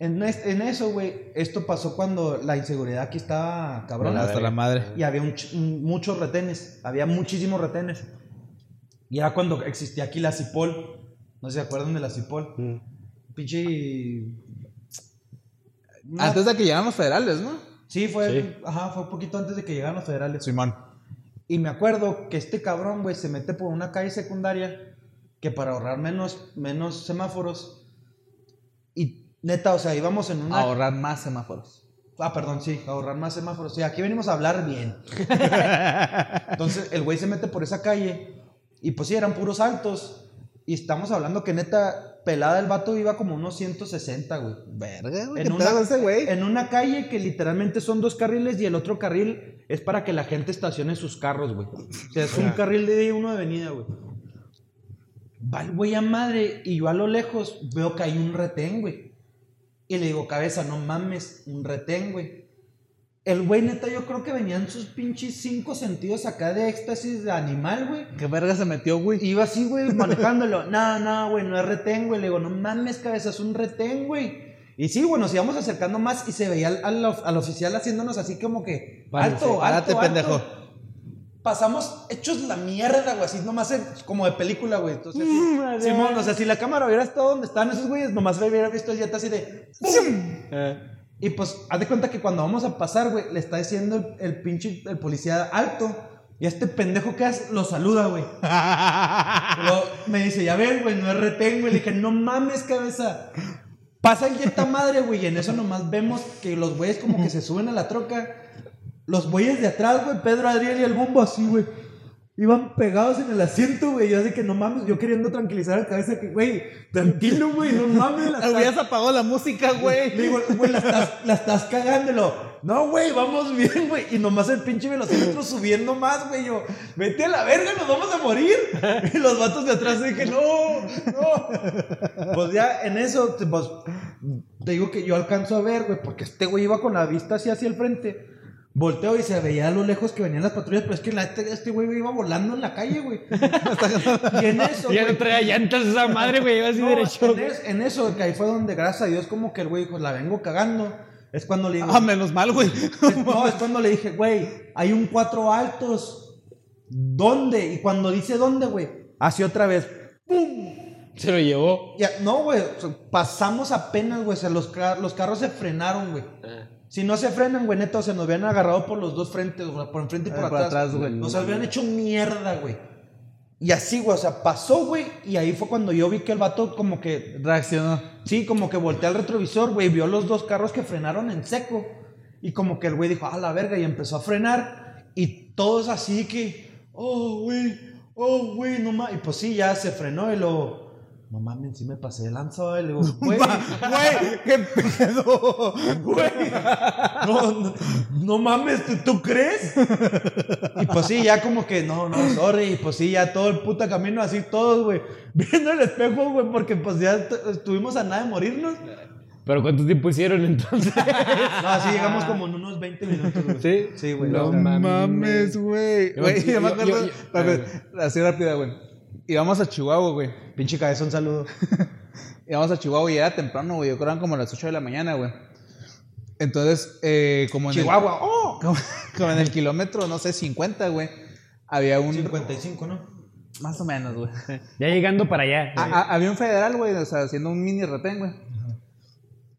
En, es- en eso, güey, esto pasó cuando la inseguridad aquí estaba cabrón. Hasta la madre. Y había un ch- un- muchos retenes, había muchísimos retenes. Y era cuando existía aquí la CIPOL. No sé si se acuerdan de la Cipol. Mm. Pinche. Una- Antes de que llegaran los federales, ¿no? Sí, fue, Sí. Ajá, fue un poquito antes de que llegaran los federales. Simón. Y me acuerdo que este cabrón, güey, se mete por una calle secundaria que para ahorrar menos, menos semáforos. Y neta, o sea, íbamos en una. Ahorrar más semáforos. Ah, perdón, sí, ahorrar más semáforos. Sí, aquí venimos a hablar bien. [LAUGHS] Entonces, el güey se mete por esa calle y pues sí, eran puros altos. Y estamos hablando que neta, pelada el vato iba como unos 160, güey. Verga, güey. En ¿Qué una, pedo con ese güey? en una calle que literalmente son dos carriles y el otro carril es para que la gente estacione sus carros, güey. O sea, es un carril de y uno de avenida, güey. Va el güey a madre y yo a lo lejos veo que hay un retén, güey. Y le digo, cabeza, no mames, un retén, güey. El güey, neta, yo creo que venían sus pinches cinco sentidos acá de éxtasis de animal, güey. ¿Qué verga se metió, güey? Iba así, güey, manejándolo. [LAUGHS] No, no, güey, no es retén, güey. Le digo, no mames, cabeza, es un retén, güey. Y sí, güey, nos íbamos acercando más y se veía al, al, al oficial haciéndonos así como que, Párate, alto, párate, alto, pendejo. alto. Pasamos hechos la mierda, güey, así nomás como de película, güey. Entonces, Mm, así, Simón, o sea, si la cámara hubiera estado donde estaban esos güeyes, nomás hubiera visto el jet así de... ¡pum! Eh, Y pues, haz de cuenta que cuando vamos a pasar, güey, le está diciendo el, el pinche, el policía alto. Y a este pendejo que hace, lo saluda, güey. [LAUGHS] Me dice, ya ven, güey, no es retén, güey. Le dije, no mames, cabeza. Pasa el jet a madre, güey. Y en eso nomás vemos que los güeyes como que se suben a la troca. Los güeyes de atrás, güey, Pedro, Adriel y el bombo así, güey. Iban pegados en el asiento, güey. Yo así que no mames, yo queriendo tranquilizar la cabeza que, güey, tranquilo, güey, no mames. la [LAUGHS] Hubieras apagado la música, güey. le digo, güey, la estás, la estás cagándolo. No, güey, vamos bien, güey. Y nomás el pinche velocímetro subiendo más, güey. Yo, vete a la verga, nos vamos a morir. Y los vatos de atrás dije, no, no. Pues ya en eso, pues, te digo que yo alcanzo a ver, güey, porque este güey iba con la vista así hacia el frente. Volteo y se veía a lo lejos que venían las patrullas, pero es que la- este este güey iba volando en la calle, güey. [LAUGHS] y en eso, Ya no traía llantas esa madre, güey. Iba así no, derecho. en, es- en eso, que ahí fue donde, gracias a Dios, como que el güey, pues la vengo cagando. Es cuando le digo. Ah, menos mal, güey. es- no, es cuando le dije, güey, hay un cuatro altos. ¿Dónde? Y cuando dice dónde, güey, así otra vez. ¡Pum! Se lo llevó. Ya, no, güey, pasamos apenas, güey. O sea, los, los carros se frenaron, güey. Si no se frenan, güey, neto, se nos habían agarrado por los dos frentes, güey, por enfrente y por, Ah, por atrás. atrás, güey. Nos habían hecho mierda, güey. Y así, güey, o sea, pasó, güey, y ahí fue cuando yo vi que el vato como que Reaccionó. Sí, como que volteó al retrovisor, güey, vio los dos carros que frenaron en seco. Y como que el güey dijo, a la verga, y empezó a frenar. Y todos así que, oh, güey, oh, güey, no mames. Y pues sí, ya se frenó y lo. No mames, sí me pasé de lanza, güey. Le digo, güey, Güey, qué pedo. [LAUGHS] güey. No, no, no mames, ¿tú, tú crees? Y pues sí, ya como que, no, no, sorry. Y pues sí, ya todo el puta camino así, todos, güey. [LAUGHS] Viendo el espejo, güey, porque pues ya est- estuvimos a nada de morirnos. ¿Pero cuánto tiempo hicieron entonces? No, así llegamos como en unos 20 minutos, güey. ¿Sí? Sí, güey. No o sea, mames. güey. Güey, yo- me acuerdo. Así rápida, güey. Íbamos a Chihuahua, güey. Pinche cabeza, un saludo. [LAUGHS] Íbamos a Chihuahua y era temprano, güey. Yo creo que eran como las 8 de la mañana, güey. Entonces, eh, como en Chihuahua, [LAUGHS] oh. El, como, como en el kilómetro, no sé, 50, güey. Había un. 55, ¿no? Más o menos, güey. Ya llegando para allá. A- a- había un federal, güey, o sea, haciendo un mini retén, güey.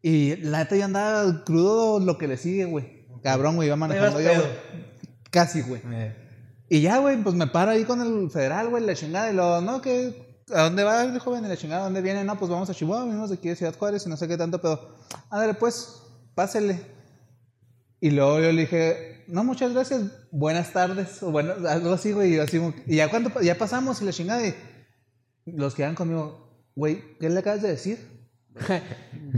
Y la neta ya andaba crudo lo que le sigue, güey. Cabrón, güey, iba manejando yo, güey. Casi, güey. Y ya, güey, pues me paro ahí con el federal, güey, la chingada. Y lo, no, que. ¿A dónde va el joven? Y la chingada, ¿a dónde viene? No, pues vamos a Chihuahua, venimos de aquí de Ciudad Juárez y no sé qué tanto, pero. Ándale, pues, pásele. Y luego yo le dije, no, muchas gracias, buenas tardes, o bueno, algo así, güey. Y, así, y ya cuando ya pasamos y la chingada, y los que quedan conmigo, güey, ¿qué le acabas de decir? [LAUGHS]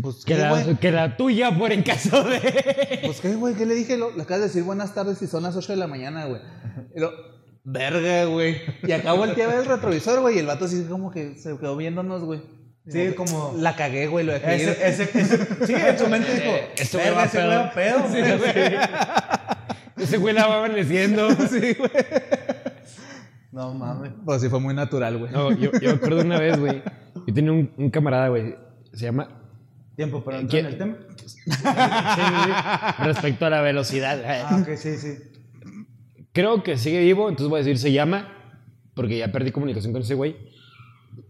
Pues, que, ¿qué, la, que la tuya por en caso de. Pues, ¿qué, güey? ¿Qué le dije? Lo- le acabas de decir buenas tardes y son las 8 de la mañana, güey. Verga, güey. Y acá volteé a ver el retrovisor, güey, y el vato así como que se quedó viéndonos, güey. Sí, como. La cagué, güey, lo dejé ir. Ese, ese, ese- sí, en su mente dijo, [LAUGHS] Eh, este güey "Verga, va ese pedo". güey pedo, Sí, güey. [LAUGHS] sí. Ese güey la va amaneciendo. Sí, güey. No mames. Pues sí, fue muy natural, güey. No, yo, yo me acuerdo una vez, güey. Yo tenía un, un camarada, güey. Se llama. Tiempo para entrar ¿Quién? en el tema. [LAUGHS] Sí, sí, sí. Respecto a la velocidad. Ah, ok, sí, sí. Creo que sigue vivo, entonces voy a decir se llama. Porque ya perdí comunicación con ese güey.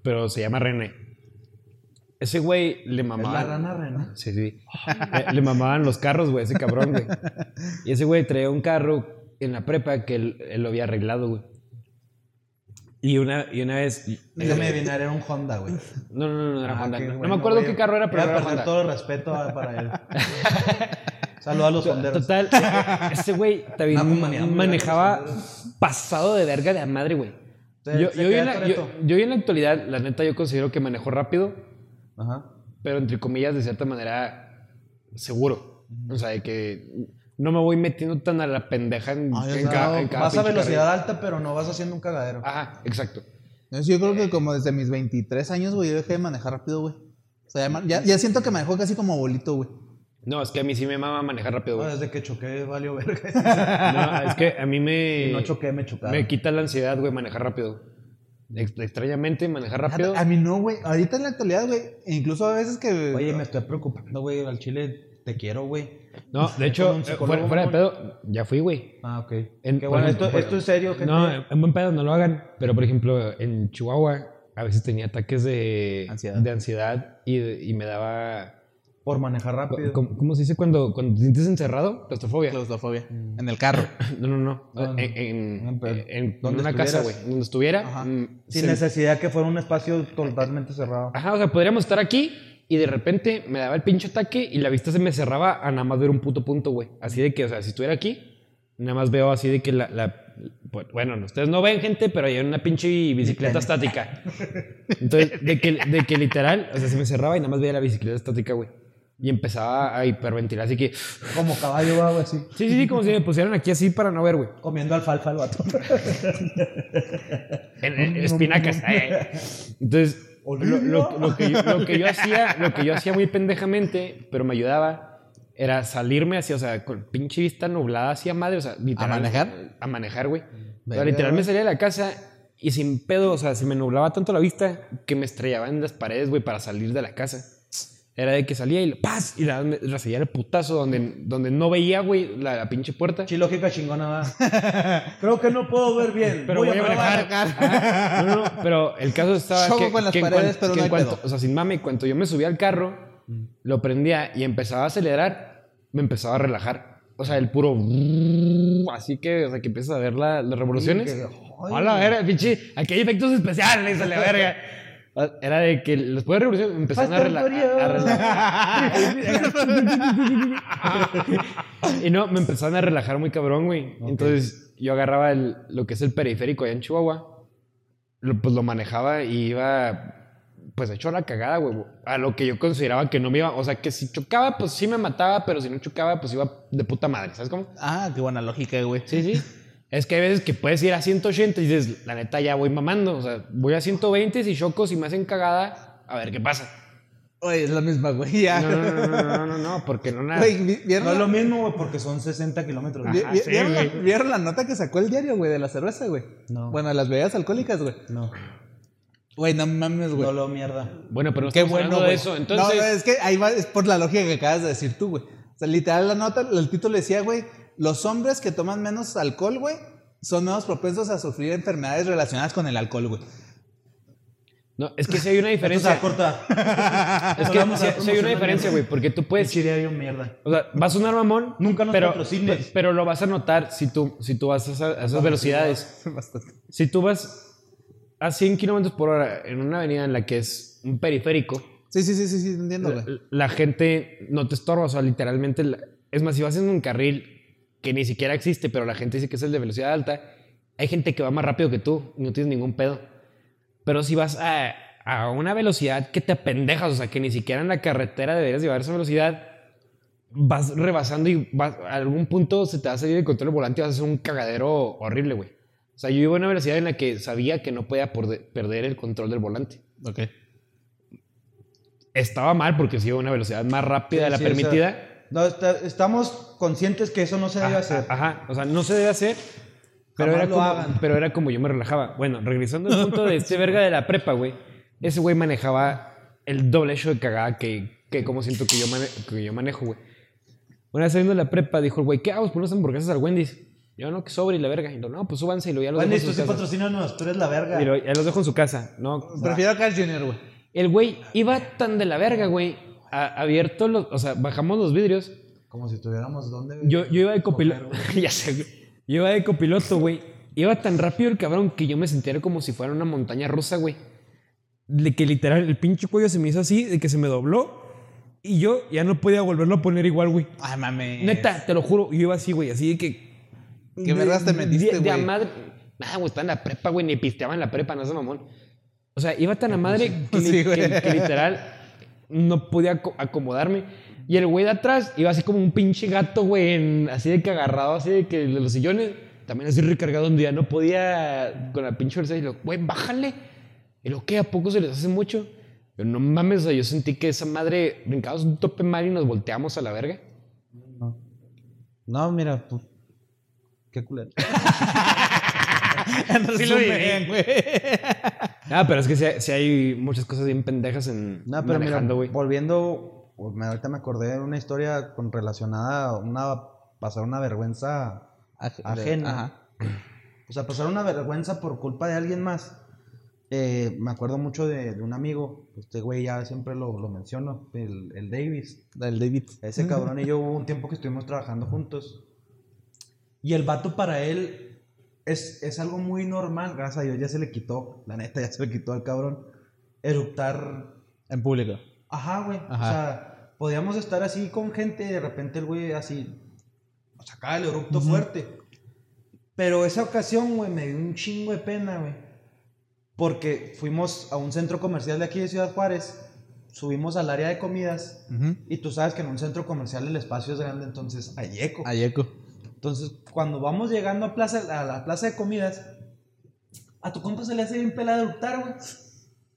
Pero se llama René. ese güey le Es la mamaba. rana rena. Sí, sí. Le, le mamaban los carros, güey, ese cabrón, güey. Y ese güey traía un carro en la prepa que él, él lo había arreglado, güey. Y una, y una vez. Déjame eh, adivinar, era un Honda, güey. No, no, no, no era Ah, Honda. qué No, no bueno, me acuerdo qué carro era, pero voy a perder todo el respeto a- para él. [LAUGHS] Saludos a los honderos. Total, ese güey también No, manejaba pasado de verga de a madre, güey. Yo, yo, queda en la, yo, yo en la actualidad, la neta, yo considero que manejó rápido, Ajá. pero entre comillas, de cierta manera, seguro. O sea, de que no me voy metiendo tan a la pendeja en, Ah, en sé, cada, no, en cada Vas a velocidad alta, pero no vas haciendo un cagadero. Ajá, exacto. Yo creo que como desde mis 23 años, güey, yo dejé de manejar rápido, güey. O sea, ya, ya, ya siento que manejo casi como bolito, güey. No, es que a mí sí me mama manejar rápido, güey. desde que choqué, valió verga. [LAUGHS] [LAUGHS] No, es que a mí me... No choqué, me chocaron. Me quita la ansiedad, güey, manejar rápido. Ex- Extrañamente, manejar rápido. A mí no, güey. Ahorita en la actualidad, güey. Incluso a veces que. Oye, me estoy preocupando, güey. Al chile te quiero, güey. No, de hecho, eh, fuera, fuera de pedo, ya fui, güey. Ah, ok. En- Qué bueno, ejemplo, esto, es serio, gente. No, en buen pedo no lo hagan. Pero, por ejemplo, en Chihuahua a veces tenía ataques de Ansiedad. de ansiedad y, y me daba... Por manejar rápido. ¿Cómo, cómo se dice cuando, cuando te sientes encerrado? Claustrofobia. Claustrofobia. En el carro. [LAUGHS] No, no, no. ¿Dónde? En, en, En- en- en ¿dónde una casa, güey. Donde estuviera. Ajá. mm, Sin se- necesidad que fuera un espacio totalmente cerrado. Ajá, o sea, podríamos estar aquí y de repente me daba el pinche ataque y la vista se me cerraba a nada más ver un puto punto, güey. Así de que, o sea, si estuviera aquí, nada más veo así de que la... la- pues, bueno, ustedes no ven gente, pero hay una pinche bicicleta estática. Entonces, de que, de que literal, o sea, se me cerraba y nada más veía la bicicleta estática, güey. Y empezaba a hiperventilar, así que... Como caballo, güey, así. Sí, sí, sí, como si me pusieran aquí así para no ver, güey. Comiendo alfalfa el vato. En- en- espinacas. eh. Entonces, lo, lo- lo que yo, lo que yo hacía, lo que yo hacía muy pendejamente, pero me ayudaba, era salirme hacia, o sea, con pinche vista nublada hacia madre, o sea, literal. manejar? A manejar, güey. O sea, literal me salía de la casa y sin pedo, o sea, se me nublaba tanto la vista que me estrellaba en las paredes, güey, para salir de la casa. Era de que salía y ¡paz! Y la, recibía el putazo donde, donde no veía, güey, la, la pinche puerta. Chilógica chingona, va. [LAUGHS] Creo que no puedo ver bien. Pero voy, a manejar. Ajá. No, no, pero el caso estaba Choco que, con las que paredes, pero que no cuanto- o sea, sin mame, cuando yo me subía al carro, lo prendía y empezaba a acelerar, me empezaba a relajar. O sea, el puro [LAUGHS] así que, o sea, que empiezas a ver la- las revoluciones. Sí. Hola, verga, pinche, aquí hay efectos especiales, a la verga. [LAUGHS] Era de que después de la revolución empezaron a, rela- a- a relajar. [LAUGHS] y no, me empezaron a relajar muy cabrón, güey. Entonces yo agarraba el- lo que es el periférico allá en Chihuahua, lo- pues lo manejaba y iba, pues hecho la cagada, güey. A lo que yo consideraba que no me iba, o sea, que si chocaba, pues sí me mataba, pero si no chocaba, pues iba de puta madre, ¿sabes cómo? Ah, qué buena lógica, güey. Sí, sí. Es que hay veces que puedes ir a 180 y dices, la neta ya voy mamando. O sea, voy a 120 si choco, si me hacen cagada, a ver qué pasa. Oye, es la misma, güey. Ya. No, no, no, no, no, no, no, porque no nada. Güey, ¿vi- ¿vieron, No es lo mismo, güey, porque son 60 kilómetros. Ajá, vi- sí, vieron la- güey. vieron la nota que sacó el diario, güey, de la cerveza, güey? No. Bueno, de las bebidas alcohólicas, güey. No, Güey, no mames, güey. no lo mierda. Bueno, pero Qué bueno, de eso. Entonces, No, no, es que ahí va, es por la lógica que acabas de decir tú, güey. O sea, literal, la nota, el título decía, güey, los hombres que toman menos alcohol, güey, son menos propensos a sufrir enfermedades relacionadas con el alcohol, güey. no, es que sí hay una Esto se diferencia. corta. [LAUGHS] Es que sí hay una diferencia, güey, porque tú puedes diario mierda. O sea, vas a sonar mamón. Nunca nos pero, pero lo vas a notar si tú, si tú vas a, esa- a esas velocidades. [LAUGHS] Bastante. Si tú vas a 100 kilómetros por hora en una avenida en la que es un periférico, Sí, sí, sí, sí, sí, entiendo, güey. la, la gente no te estorba. O sea, literalmente. la- es más, si vas en un carril que ni siquiera existe, pero la gente dice que es el de velocidad alta, hay gente que va más rápido que tú y no tienes ningún pedo. Pero si vas a, a una velocidad que te apendejas, o sea, que ni siquiera en la carretera deberías llevar esa velocidad, vas rebasando y vas, a algún punto se te va a salir el control del volante y vas a hacer un cagadero horrible, güey. O sea, yo iba a una velocidad en la que sabía que no podía perder el control del volante. Ok. Estaba mal porque si iba a una velocidad más rápida de la Sí, o sea, permitida. No, está- estamos conscientes que eso no se debe Ajá, hacer. Ajá, o sea, no se debe hacer. Pero era, como, pero era como yo me relajaba. Bueno, regresando al punto de este [LAUGHS] verga de la prepa, güey. Ese güey manejaba el doble hecho de cagada que, que como siento que yo, mane- que yo manejo, güey. Una vez saliendo de la prepa, dijo el güey, ¿qué hago? Por unas hamburguesas al Wendy's. Yo, no, que sobre y la verga. Y yo, no, pues súbanse y lo ya los Wendy, dejo tú en sí patrocínanos, tú eres la verga. Y lo- ya los dejo en su casa. No, Prefiero a Carl Jr., güey. El güey iba tan de la verga, güey. A- Abierto los. O sea, bajamos los vidrios. Como si tuviéramos dónde. Yo, yo iba de copiloto. [LAUGHS] ya sé, güey. Yo iba de copiloto, güey. Iba tan rápido el cabrón que yo me sentía como si fuera una montaña rusa, güey. De que literal el pinche cuello se me hizo así, de que se me dobló. Y yo ya no podía volverlo a poner igual, güey. Ay, mames. Neta, te lo juro. Yo iba así, güey, así de que. ¿Qué vergas te metiste, de- De a güey? madre. Ah, güey, estaba en la prepa, güey, ni pisteaba en la prepa, no sé, mamón. O sea, iba tan a [LAUGHS] madre que, li- Sí, güey. que- que literal no podía aco- acomodarme. Y el güey de atrás iba así como un pinche gato, güey, en- así de que agarrado, así de que de los sillones, también así recargado un día, no podía con la pinche fuerza. Y lo, güey, bájale. Y lo que a poco se les hace mucho. Pero no mames, o sea, yo sentí que esa madre brincamos un tope mal y nos volteamos a la verga. No. No, mira, pues. Qué culero. [LAUGHS] [LAUGHS] En Sí lo resumen, güey. [LAUGHS] Ah, pero es que sí, hay- sí hay muchas cosas bien pendejas en No, pero mira, manejando, güey. volviendo, me- ahorita me acordé de una historia con relacionada a una, pasar una vergüenza Aj- ajena. Ajá. O sea, pasar una vergüenza por culpa de alguien más. Eh, me acuerdo mucho de, de un amigo, este güey ya siempre lo, lo menciono, el, el Davis. Del David. Ese cabrón y yo hubo un tiempo que estuvimos trabajando juntos. Y el vato para él es, es algo muy normal, gracias a Dios ya se le quitó, la neta ya se le quitó al cabrón, eruptar. En público. Ajá, güey. O sea, podíamos estar así con gente y de repente el güey así sacaba el erupto fuerte. Pero esa ocasión, güey, me dio un chingo de pena, güey. Porque fuimos a un centro comercial de aquí de Ciudad Juárez, subimos al área de comidas y tú sabes que en un centro comercial el espacio es grande, entonces hay eco. Ayeco. Entonces, cuando vamos llegando a, plaza, a la plaza de comidas, a tu compa se le hace bien pela de eruptar, güey.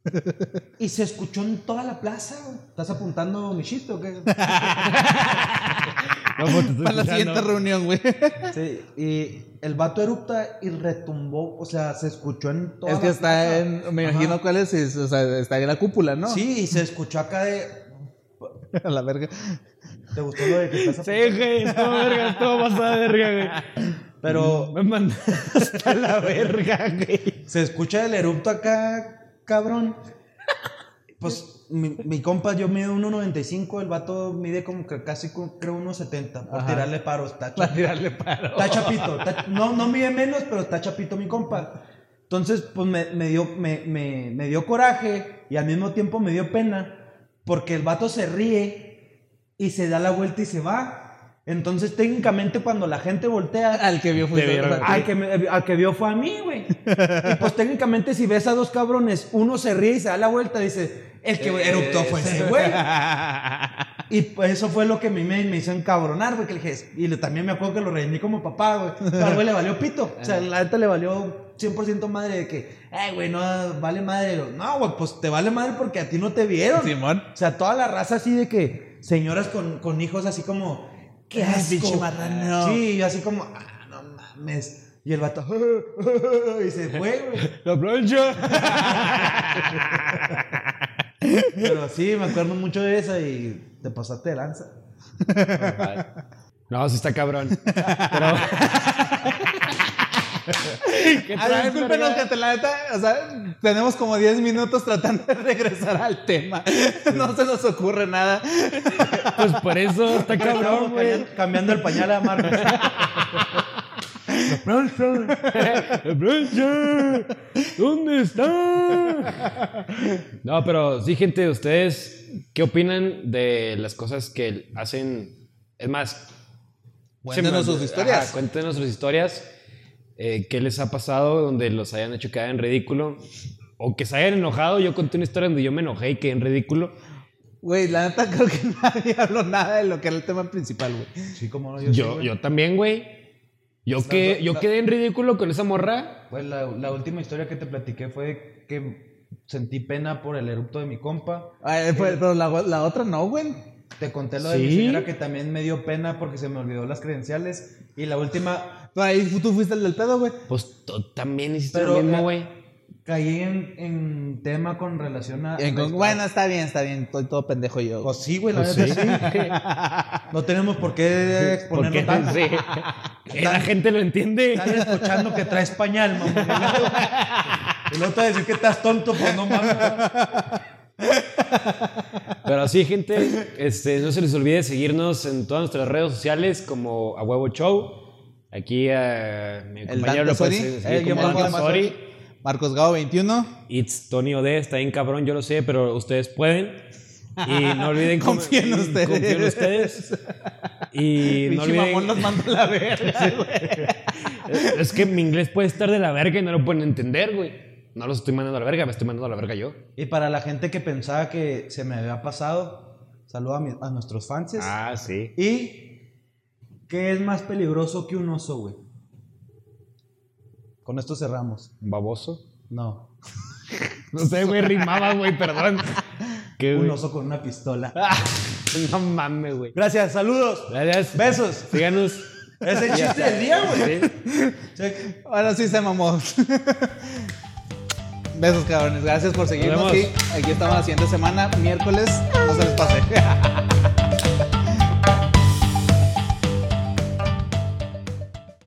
[LAUGHS] Y se escuchó en toda la plaza, güey. ¿Estás apuntando mi chiste o qué? [LAUGHS] No, Para la siguiente reunión, güey. Sí, y el vato erupta y retumbó, o sea, se escuchó en toda Es que la está plaza. en. Me Ajá. imagino cuál es. es- O sea, está en la cúpula, ¿no? Sí, y se escuchó acá de... [LAUGHS] A la verga. ¿Te gustó lo de que estás Sí, güey, estuvo verga, estuvo pasada de verga, güey. Pero Me mandaste a la verga, güey. se escucha el erupto acá, cabrón. Pues mi, mi compa, yo mido 1.95, el vato mide como que casi creo 1.70. Por Ajá. tirarle paros, está Para tirarle paro. Está chapito. está- no, no mide menos, pero está chapito mi compa. Entonces, pues me, me dio, me, me- me dio coraje y al mismo tiempo me dio pena porque el vato se ríe y se da la vuelta y se va. Entonces, técnicamente, cuando la gente voltea, Al que vio fue. Vieron. al que, me- al que vio fue a mí, güey. Y pues técnicamente si ves a dos cabrones, uno se ríe y se da la vuelta, dice, el que eruptó fue ese güey. [LAUGHS] Y pues eso fue lo que a mí me, me hizo encabronar, güey, que le dije, y le- también me acuerdo que lo reiní como papá, güey. [LAUGHS] Pero al güey le valió pito. O sea, la neta le valió 100% madre de que, ay, güey, no, vale madre. No, güey, pues te vale madre porque a ti no te vieron. Simón. O sea, toda la raza así de que señoras con, con hijos así como, qué pinche marrano. Sí, y así como, ah, no mames. Y el vato, [LAUGHS] y se fue, güey. [LAUGHS] La plancha. Pero sí, me acuerdo mucho de esa y te pasaste de lanza. [LAUGHS] No, sí está cabrón. Pero. [LAUGHS] ¿Qué Ah, traes, discúlpenos verga? que te la neta, o sea, tenemos como 10 minutos tratando de regresar al tema. No se nos ocurre nada. Pues por eso está cabrón, güey. cambiando, cambiando el pañal a plancha. [LAUGHS] [LAUGHS] ¿Dónde está? No, pero sí, gente, ¿ustedes qué opinan de las cosas que hacen? Es más, Cuéntenos sus historias. Ajá, cuéntenos sus historias. Eh, ¿Qué les ha pasado donde los hayan hecho quedar en ridículo? O que se hayan enojado. Yo conté una historia donde yo me enojé y quedé en ridículo. Güey, la neta [LAUGHS] creo que nadie habló nada de lo que era el tema principal, güey. Sí, como no, Yo, yo, también, güey. Yo, Está- que, yo quedé en ridículo con esa morra. Pues la, la última historia que te platiqué fue que sentí pena por el erupto de mi compa. Ay, pues, pero la, la otra no, güey. Te conté lo de mi ¿Sí? señora que también me dio pena porque se me olvidó las credenciales. Y la última, ahí tú fuiste el del pedo, güey. Pues tú también hiciste Pero, lo mismo, eh, güey. caí en, en tema con relación a... En con- Bueno, está bien, está bien. Estoy todo pendejo yo. Pues sí, güey, la Pues neta sí. sí. [LAUGHS] No tenemos por qué exponerlo Porque tanto. sí. Que [LAUGHS] la gente lo entiende. Están escuchando que traes pañal, mamá. Y luego te voy a decir que estás tonto, pues no mames. Pero sí, gente, este, no se les olvide seguirnos en todas nuestras redes sociales como A Huevo Show. Aquí a mi El compañero lo puede Eh, yo. Marcos Gao 21. It's Tony Ode, está bien cabrón, yo lo sé, pero ustedes pueden. Y no olviden [LAUGHS] Confío en ustedes. confío en ustedes. Y [LAUGHS] no Pinche mamón olviden. nos manda a la verga, [LAUGHS] güey. Es que mi inglés puede estar de la verga y no lo pueden entender, güey. No los estoy mandando a la verga, me estoy mandando a la verga yo. Y para la gente que pensaba que se me había pasado, saludo a, mi- a nuestros fans. Ah, sí. ¿Y qué es más peligroso que un oso, güey? Con esto cerramos. ¿Baboso? No. [LAUGHS] No sé, güey, rimaba, güey, perdón. ¿Qué, Un güey? oso con una pistola. [LAUGHS] No mames, güey. Gracias, saludos. Gracias. Besos. Síganos. Es el chiste del día, güey. Sí. Sí. Ahora sí se mamó. [LAUGHS] Besos, cabrones. Gracias por seguirnos. Vemos. aquí estamos la siguiente semana, miércoles. No se les pase.